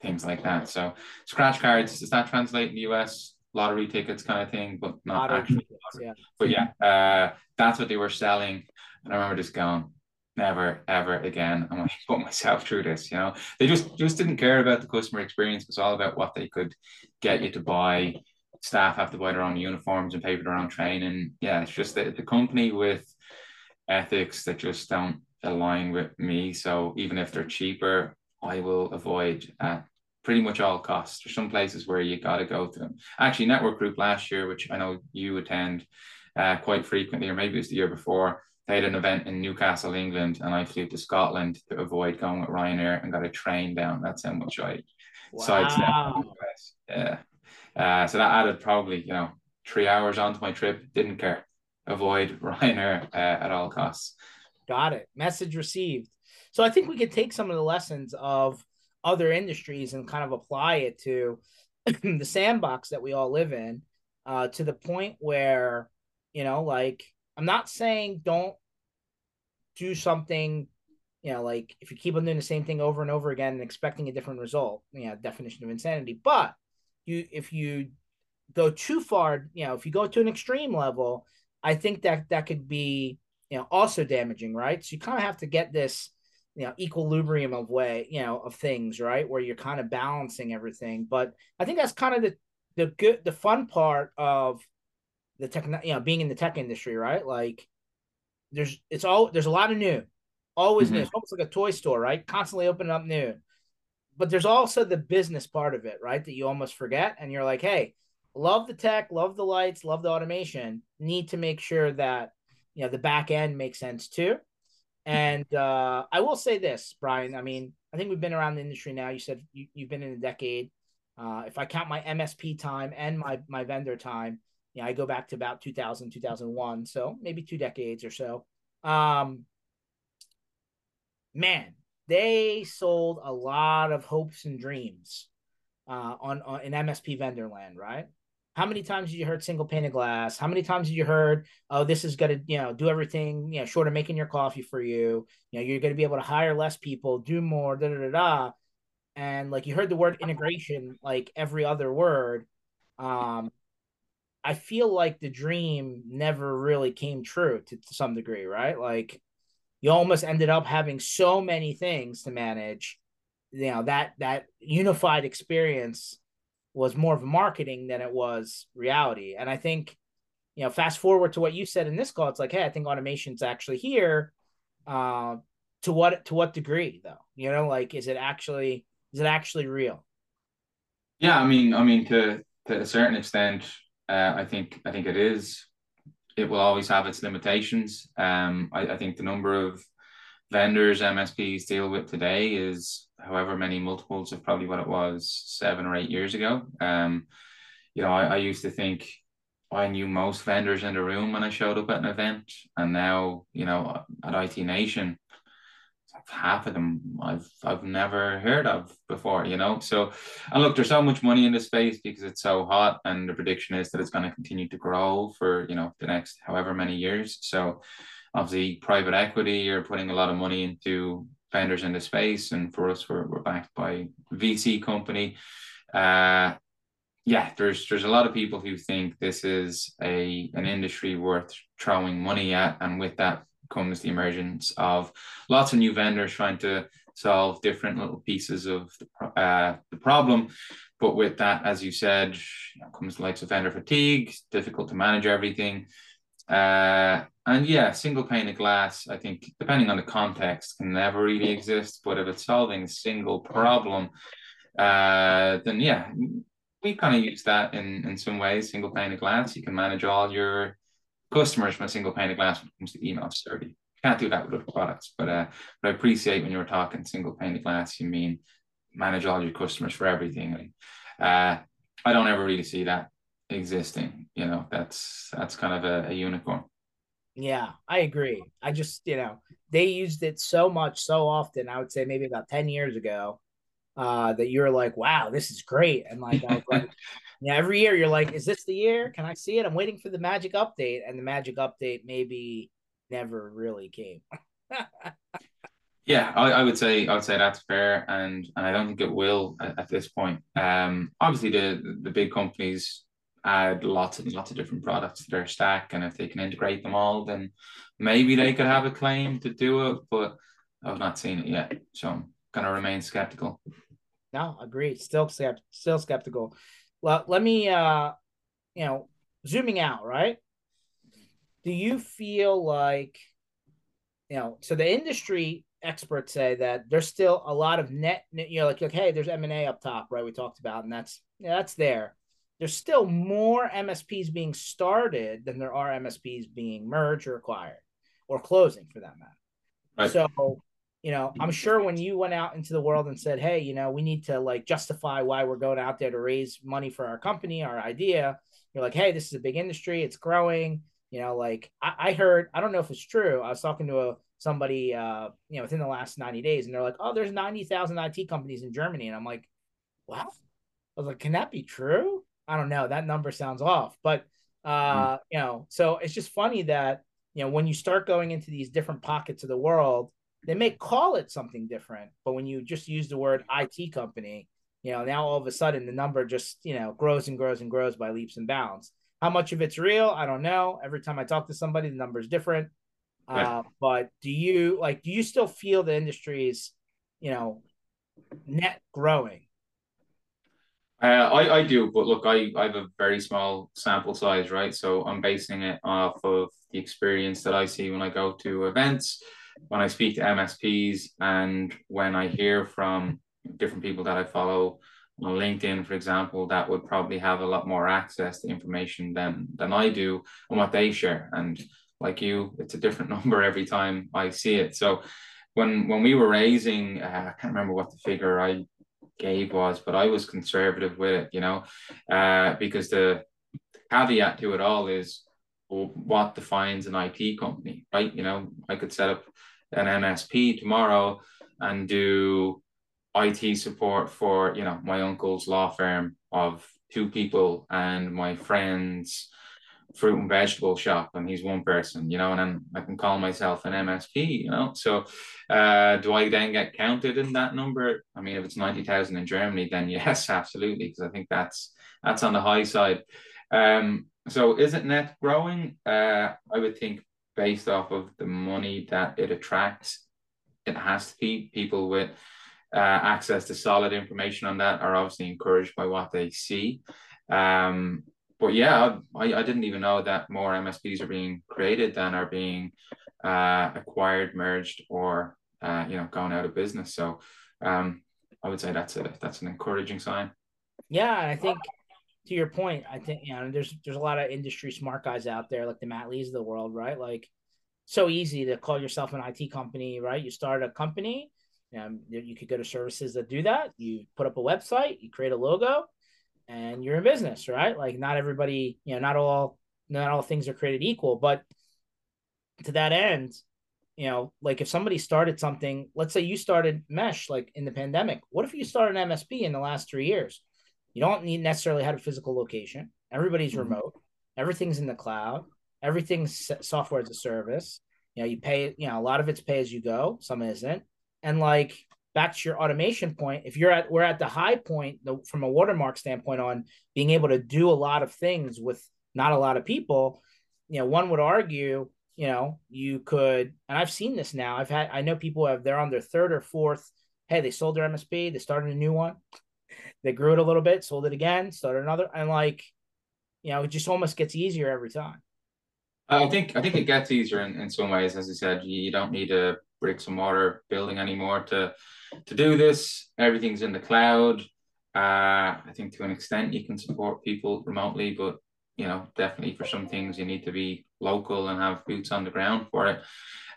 things like that. So scratch cards does that translate in the US? Lottery tickets kind of thing, but not lottery actually. Tickets, yeah. But yeah, uh, that's what they were selling, and I remember just going, never ever again. I'm to put myself through this. You know, they just just didn't care about the customer experience. It was all about what they could get you to buy staff have to buy their own uniforms and pay for their own training. Yeah, it's just the, the company with ethics that just don't align with me. So even if they're cheaper, I will avoid at pretty much all costs. There's some places where you got to go to them. Actually, Network Group last year, which I know you attend uh, quite frequently, or maybe it was the year before, they had an event in Newcastle, England, and I flew to Scotland to avoid going with Ryanair and got a train down. That's how much I wow. sidestepped. Yeah. Uh, so that added probably, you know, three hours onto my trip. Didn't care. Avoid Ryanair uh, at all costs. Got it. Message received. So I think we could take some of the lessons of other industries and kind of apply it to the sandbox that we all live in uh, to the point where, you know, like I'm not saying don't do something, you know, like if you keep on doing the same thing over and over again and expecting a different result, yeah, definition of insanity. But you if you go too far, you know, if you go to an extreme level, I think that that could be, you know, also damaging, right? So you kind of have to get this, you know, equilibrium of way, you know, of things, right? Where you're kind of balancing everything. But I think that's kind of the the good the fun part of the tech, you know, being in the tech industry, right? Like there's it's all there's a lot of new, always mm-hmm. new. It's almost like a toy store, right? Constantly opening up new. But there's also the business part of it, right? That you almost forget, and you're like, hey, love the tech, love the lights, love the automation. Need to make sure that you know the back end makes sense too. And uh, I will say this, Brian. I mean, I think we've been around the industry now. You said you, have been in a decade. Uh, if I count my MSP time and my my vendor time, you know, I go back to about 2000, 2001. So maybe two decades or so. Um, man, they sold a lot of hopes and dreams uh, on, on in MSP vendor land, right? How many times did you heard single pane of glass? How many times did you heard, oh, this is gonna, you know, do everything, you know, short of making your coffee for you. You know, you're gonna be able to hire less people, do more, da da da da. And like you heard the word integration, like every other word. Um, I feel like the dream never really came true to, to some degree, right? Like you almost ended up having so many things to manage. You know that that unified experience was more of marketing than it was reality. And I think, you know, fast forward to what you said in this call, it's like, hey, I think automation's actually here. Uh, to what to what degree though? You know, like is it actually is it actually real? Yeah, I mean, I mean to to a certain extent, uh, I think I think it is. It will always have its limitations. Um, I, I think the number of vendors MSPs deal with today is however many multiples of probably what it was seven or eight years ago. Um, you know, I, I used to think I knew most vendors in the room when I showed up at an event, and now you know at IT Nation, half of them I've I've never heard of before. You know, so and look, there's so much money in this space because it's so hot, and the prediction is that it's going to continue to grow for you know the next however many years. So obviously private equity you're putting a lot of money into vendors in the space and for us we're, we're backed by vc company uh, yeah there's there's a lot of people who think this is a an industry worth throwing money at and with that comes the emergence of lots of new vendors trying to solve different little pieces of the, uh, the problem but with that as you said you know, comes the likes of vendor fatigue difficult to manage everything uh, and yeah, single pane of glass, I think, depending on the context, can never really exist. But if it's solving a single problem, uh, then yeah, we kind of use that in, in some ways. Single pane of glass, you can manage all your customers from a single pane of glass when it comes to email security. Can't do that with other products, but uh, but I appreciate when you were talking single pane of glass, you mean manage all your customers for everything. uh, I don't ever really see that existing. You know, that's that's kind of a, a unicorn. Yeah, I agree. I just, you know, they used it so much, so often. I would say maybe about 10 years ago, uh, that you're like, wow, this is great. And like, like yeah, every year you're like, is this the year? Can I see it? I'm waiting for the magic update. And the magic update maybe never really came. yeah, I, I, would say I would say that's fair, and and I don't think it will at, at this point. Um, obviously the the big companies add lots and lots of different products to their stack. And if they can integrate them all, then maybe they could have a claim to do it. But I've not seen it yet. So I'm gonna remain skeptical. No, agreed. Still still skeptical. Well, let me uh you know, zooming out, right? Do you feel like you know, so the industry experts say that there's still a lot of net, you know, like, like hey, there's M and A up top, right? We talked about, and that's yeah, that's there there's still more MSPs being started than there are MSPs being merged or acquired or closing for that matter. Right. So, you know, I'm sure when you went out into the world and said, hey, you know, we need to like justify why we're going out there to raise money for our company, our idea, you're like, hey, this is a big industry, it's growing. You know, like I, I heard, I don't know if it's true. I was talking to a somebody uh, you know, within the last 90 days, and they're like, Oh, there's 90,000 IT companies in Germany. And I'm like, Wow. I was like, Can that be true? I don't know. That number sounds off. But uh, mm. you know, so it's just funny that you know when you start going into these different pockets of the world, they may call it something different, but when you just use the word IT company, you know, now all of a sudden the number just, you know, grows and grows and grows by leaps and bounds. How much of it's real? I don't know. Every time I talk to somebody, the number is different. Uh, but do you like, do you still feel the industry is, you know, net growing? Uh, I, I do, but look, I, I have a very small sample size, right? So I'm basing it off of the experience that I see when I go to events, when I speak to MSPs, and when I hear from different people that I follow on LinkedIn, for example, that would probably have a lot more access to information than than I do and what they share. And like you, it's a different number every time I see it. So when when we were raising, uh, I can't remember what the figure I gave was, but I was conservative with it, you know, uh, because the caveat to it all is well, what defines an IT company, right? You know, I could set up an MSP tomorrow and do IT support for you know my uncle's law firm of two people and my friend's fruit and vegetable shop and he's one person you know and then I can call myself an MSP you know. So uh, do I then get counted in that number? I mean if it's 90,000 in Germany then yes absolutely because I think that's that's on the high side. Um, so is it net growing? Uh, I would think based off of the money that it attracts it has to be people with uh, access to solid information on that are obviously encouraged by what they see. Um, but yeah, I, I didn't even know that more MSPs are being created than are being uh, acquired, merged, or uh, you know, going out of business. So um, I would say that's a that's an encouraging sign. Yeah, I think to your point, I think you know there's there's a lot of industry smart guys out there like the Matt Lees of the world, right? Like so easy to call yourself an IT company, right? You start a company you could go to services that do that. You put up a website, you create a logo, and you're in business, right? Like not everybody, you know, not all not all things are created equal, but to that end, you know, like if somebody started something, let's say you started Mesh like in the pandemic. What if you started an MSP in the last three years? You don't need necessarily have a physical location. Everybody's mm-hmm. remote. Everything's in the cloud. Everything's software as a service. You know, you pay. You know, a lot of it's pay as you go. Some isn't. And like back to your automation point, if you're at we're at the high point the, from a watermark standpoint on being able to do a lot of things with not a lot of people, you know, one would argue, you know, you could, and I've seen this now. I've had I know people have they're on their third or fourth. Hey, they sold their MSP, they started a new one, they grew it a little bit, sold it again, started another, and like, you know, it just almost gets easier every time. I think I think it gets easier in, in some ways. As I said, you don't need a bricks and mortar building anymore to to do this. Everything's in the cloud. Uh, I think to an extent you can support people remotely, but you know definitely for some things you need to be local and have boots on the ground for it.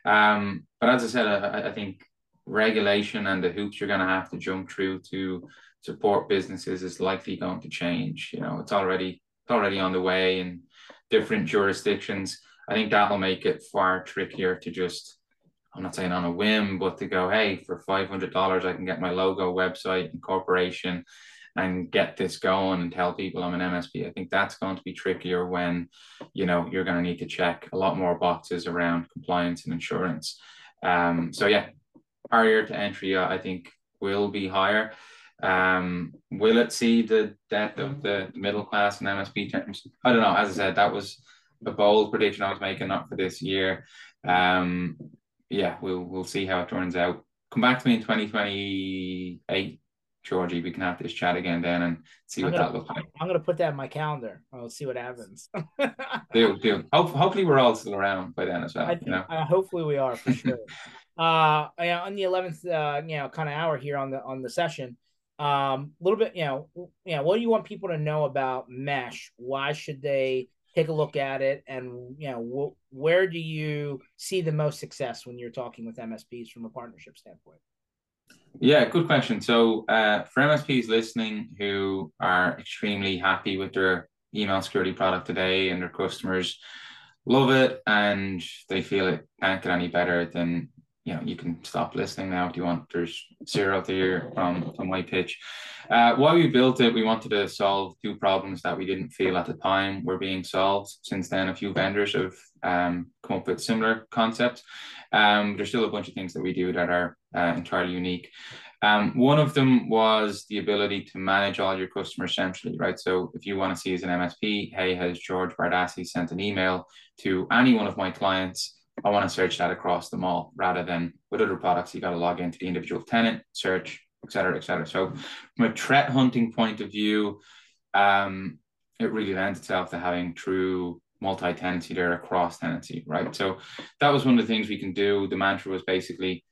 Um, but as I said, I, I think regulation and the hoops you're going to have to jump through to support businesses is likely going to change. You know, it's already it's already on the way in different jurisdictions. I think that'll make it far trickier to just I'm not saying on a whim, but to go, hey, for five hundred dollars, I can get my logo, website, and corporation, and get this going and tell people I'm an MSP. I think that's going to be trickier when, you know, you're going to need to check a lot more boxes around compliance and insurance. Um, so yeah, barrier to entry, uh, I think, will be higher. Um, will it see the death of the middle class and MSP terms? I don't know. As I said, that was a bold prediction I was making, not for this year. Um, yeah, we'll we'll see how it turns out. Come back to me in 2028, Georgie. We can have this chat again then and see what gonna, that looks like. I'm gonna put that in my calendar. I'll see what happens. do do. Hope, hopefully we're all still around by then as well. Think, you know? uh, hopefully we are for sure. uh, on the 11th, uh, you know, kind of hour here on the on the session. Um, a little bit, you know, know, what do you want people to know about Mesh? Why should they take a look at it and you know wh- where do you see the most success when you're talking with msps from a partnership standpoint yeah good question so uh, for msps listening who are extremely happy with their email security product today and their customers love it and they feel it can't get any better then you know you can stop listening now if you want there's zero to hear from from my pitch uh, while we built it we wanted to solve two problems that we didn't feel at the time were being solved since then a few vendors have um, come up with similar concepts. Um, there's still a bunch of things that we do that are uh, entirely unique. Um, one of them was the ability to manage all your customers centrally, right? So if you want to see as an MSP, hey, has George Bardissi sent an email to any one of my clients? I want to search that across them all rather than with other products, you got to log into the individual tenant, search, et cetera, et cetera. So from a threat hunting point of view, um, it really lends itself to having true multi-tenancy there across tenancy, right? So that was one of the things we can do. The mantra was basically,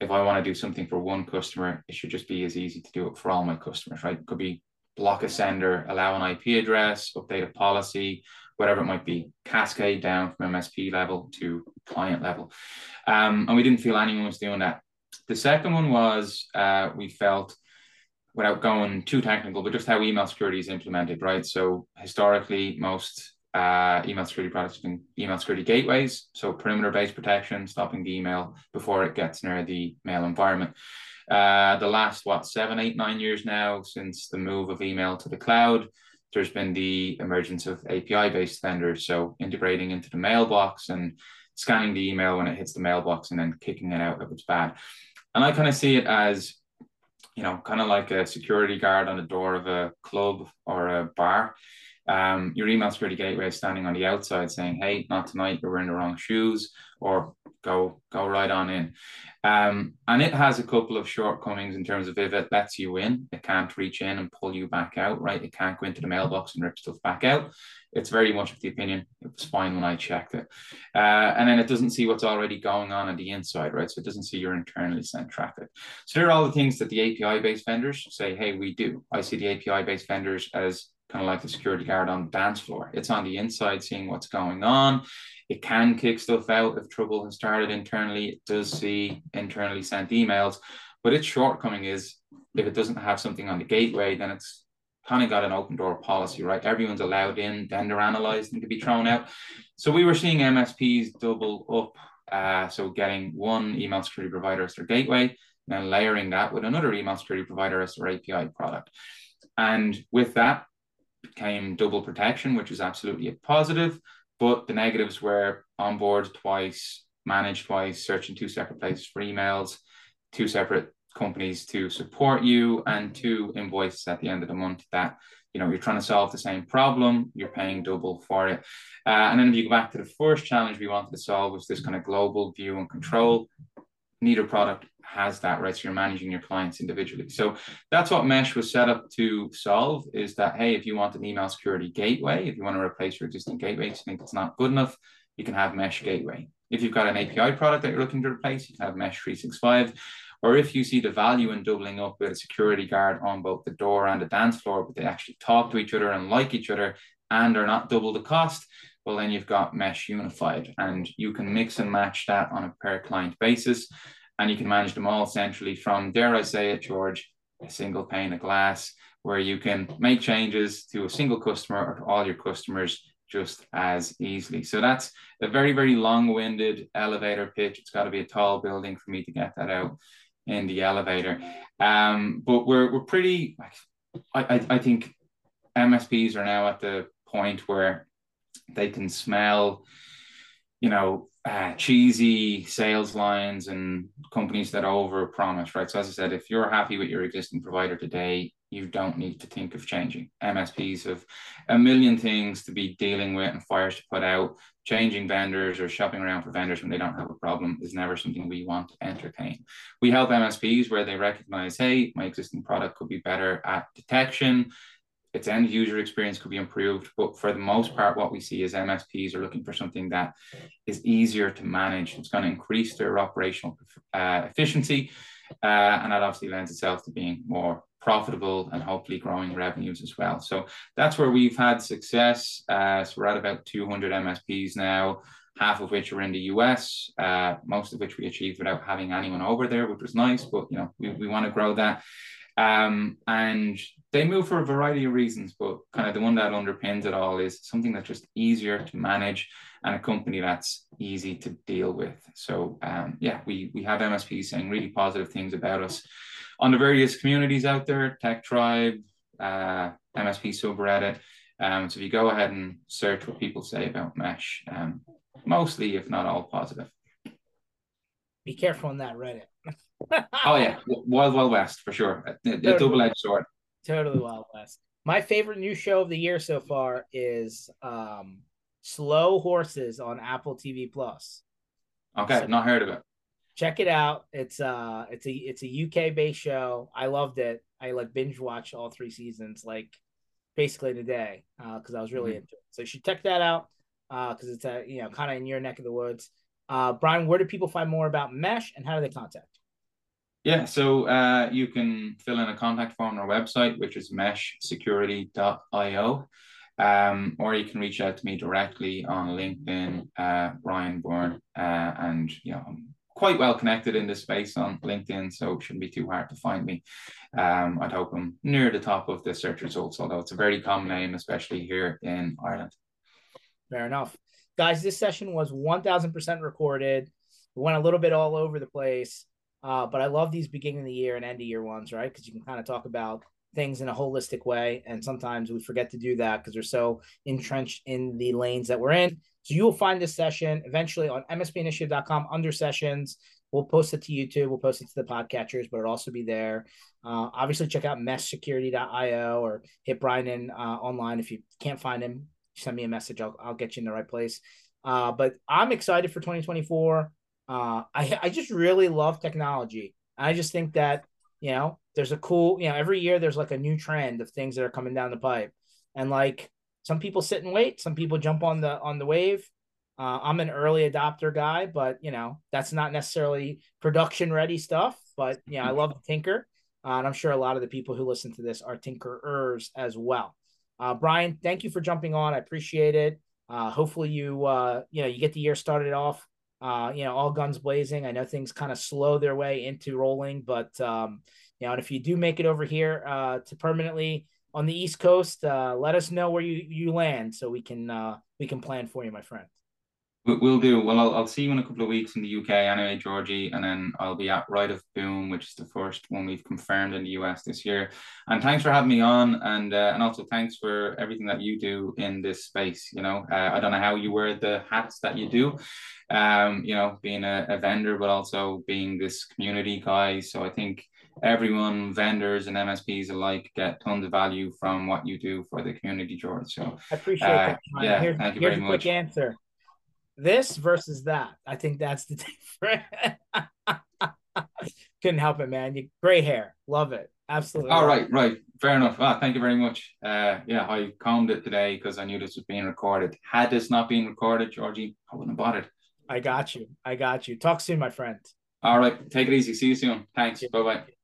if I want to do something for one customer, it should just be as easy to do it for all my customers, right? It could be block a sender, allow an IP address, update a policy, whatever it might be, cascade down from MSP level to client level. Um, and we didn't feel anyone was doing that. The second one was uh, we felt without going too technical, but just how email security is implemented, right? So historically, most uh, email security products have been email security gateways, so perimeter-based protection, stopping the email before it gets near the mail environment. Uh, the last what seven, eight, nine years now since the move of email to the cloud, there's been the emergence of API-based vendors, so integrating into the mailbox and scanning the email when it hits the mailbox and then kicking it out if it's bad. And I kind of see it as you know, kind of like a security guard on the door of a club or a bar. Um, your email security gateway is standing on the outside saying, "Hey, not tonight. You're wearing the wrong shoes," or "Go, go right on in." Um, and it has a couple of shortcomings in terms of if it lets you in, it can't reach in and pull you back out. Right? It can't go into the mailbox and rip stuff back out it's very much of the opinion it was fine when I checked it. Uh, and then it doesn't see what's already going on on the inside, right? So it doesn't see your internally sent traffic. So there are all the things that the API based vendors say, hey, we do. I see the API based vendors as kind of like the security guard on the dance floor. It's on the inside seeing what's going on. It can kick stuff out if trouble has started internally. It does see internally sent emails, but its shortcoming is if it doesn't have something on the gateway, then it's kind of got an open door policy, right? Everyone's allowed in, then they're analyzed and can be thrown out. So we were seeing MSPs double up. Uh, so getting one email security provider as their gateway, then layering that with another email security provider as their API product. And with that came double protection, which is absolutely a positive. But the negatives were onboard twice, managed twice, searching two separate places for emails, two separate companies to support you and two invoices at the end of the month that you know you're trying to solve the same problem you're paying double for it uh, and then if you go back to the first challenge we wanted to solve was this kind of global view and control neither product has that right so you're managing your clients individually. So that's what mesh was set up to solve is that hey if you want an email security gateway if you want to replace your existing gateway you think it's not good enough you can have mesh gateway. If you've got an api product that you're looking to replace you can have mesh 365 or if you see the value in doubling up with a security guard on both the door and the dance floor, but they actually talk to each other and like each other and are not double the cost, well, then you've got Mesh unified. And you can mix and match that on a per client basis. And you can manage them all centrally from, dare I say it, George, a single pane of glass where you can make changes to a single customer or to all your customers just as easily. So that's a very, very long winded elevator pitch. It's got to be a tall building for me to get that out in the elevator. Um, but we're we're pretty. I, I I think MSPs are now at the point where they can smell, you know, uh, cheesy sales lines and companies that over promise, right? So as I said, if you're happy with your existing provider today, you don't need to think of changing. MSPs have a million things to be dealing with and fires to put out. Changing vendors or shopping around for vendors when they don't have a problem is never something we want to entertain. We help MSPs where they recognize, hey, my existing product could be better at detection. Its end user experience could be improved. But for the most part, what we see is MSPs are looking for something that is easier to manage. It's going to increase their operational uh, efficiency. Uh, and that obviously lends itself to being more profitable and hopefully growing revenues as well. So that's where we've had success. Uh, so we're at about 200 MSPs now, half of which are in the US, uh, most of which we achieved without having anyone over there, which was nice, but you know, we, we want to grow that. Um, and they move for a variety of reasons, but kind of the one that underpins it all is something that's just easier to manage and a company that's easy to deal with. So um, yeah, we we have MSPs saying really positive things about us on the various communities out there, Tech Tribe, uh, MSP subreddit. Um, so if you go ahead and search what people say about Mesh, um, mostly, if not all, positive. Be careful on that Reddit. Oh yeah, Wild Wild West for sure. A, a double edged sword. Totally Wild West. My favorite new show of the year so far is um, Slow Horses on Apple TV Plus. Okay, so, not heard of it. Check it out. It's uh it's a it's a UK based show. I loved it. I like binge watched all three seasons like basically in a day because uh, I was really mm-hmm. into it. So you should check that out because uh, it's a you know kind of in your neck of the woods. Uh, Brian, where do people find more about Mesh and how do they contact? Yeah, so uh, you can fill in a contact form on our website, which is meshsecurity.io, um, or you can reach out to me directly on LinkedIn, uh, Brian Byrne, uh, and you know I'm quite well connected in this space on LinkedIn, so it shouldn't be too hard to find me. Um, I'd hope I'm near the top of the search results, although it's a very common name, especially here in Ireland. Fair enough, guys. This session was one thousand percent recorded. We went a little bit all over the place. Uh, but I love these beginning of the year and end of year ones, right? Because you can kind of talk about things in a holistic way. And sometimes we forget to do that because we're so entrenched in the lanes that we're in. So you will find this session eventually on mspinitiative.com under sessions. We'll post it to YouTube. We'll post it to the podcatchers, but it'll also be there. Uh, obviously, check out meshsecurity.io or hit Brian in uh, online. If you can't find him, send me a message. I'll, I'll get you in the right place. Uh, but I'm excited for 2024. Uh, I I just really love technology. I just think that you know there's a cool you know every year there's like a new trend of things that are coming down the pipe, and like some people sit and wait, some people jump on the on the wave. Uh, I'm an early adopter guy, but you know that's not necessarily production ready stuff. But yeah, I love tinker, uh, and I'm sure a lot of the people who listen to this are tinkerers as well. Uh, Brian, thank you for jumping on. I appreciate it. Uh, hopefully you uh, you know you get the year started off uh, you know, all guns blazing. I know things kind of slow their way into rolling, but um, you know, and if you do make it over here uh, to permanently on the East Coast, uh, let us know where you you land so we can uh, we can plan for you, my friend. We'll do. Well, I'll, I'll see you in a couple of weeks in the UK anyway, Georgie, and then I'll be at Right of Boom, which is the first one we've confirmed in the US this year. And thanks for having me on, and uh, and also thanks for everything that you do in this space. You know, uh, I don't know how you wear the hats that you do, um, you know, being a, a vendor, but also being this community guy. So I think everyone, vendors and MSPs alike, get tons of value from what you do for the community, George. So I appreciate uh, that. Yeah, here's, thank you very much. Quick answer this versus that. I think that's the difference. Couldn't help it, man. You gray hair, love it, absolutely. All right, right, fair enough. Ah, thank you very much. Uh, yeah, I calmed it today because I knew this was being recorded. Had this not been recorded, Georgie, I wouldn't have bought it. I got you. I got you. Talk soon, my friend. All right, take it easy. See you soon. Thanks. Bye bye.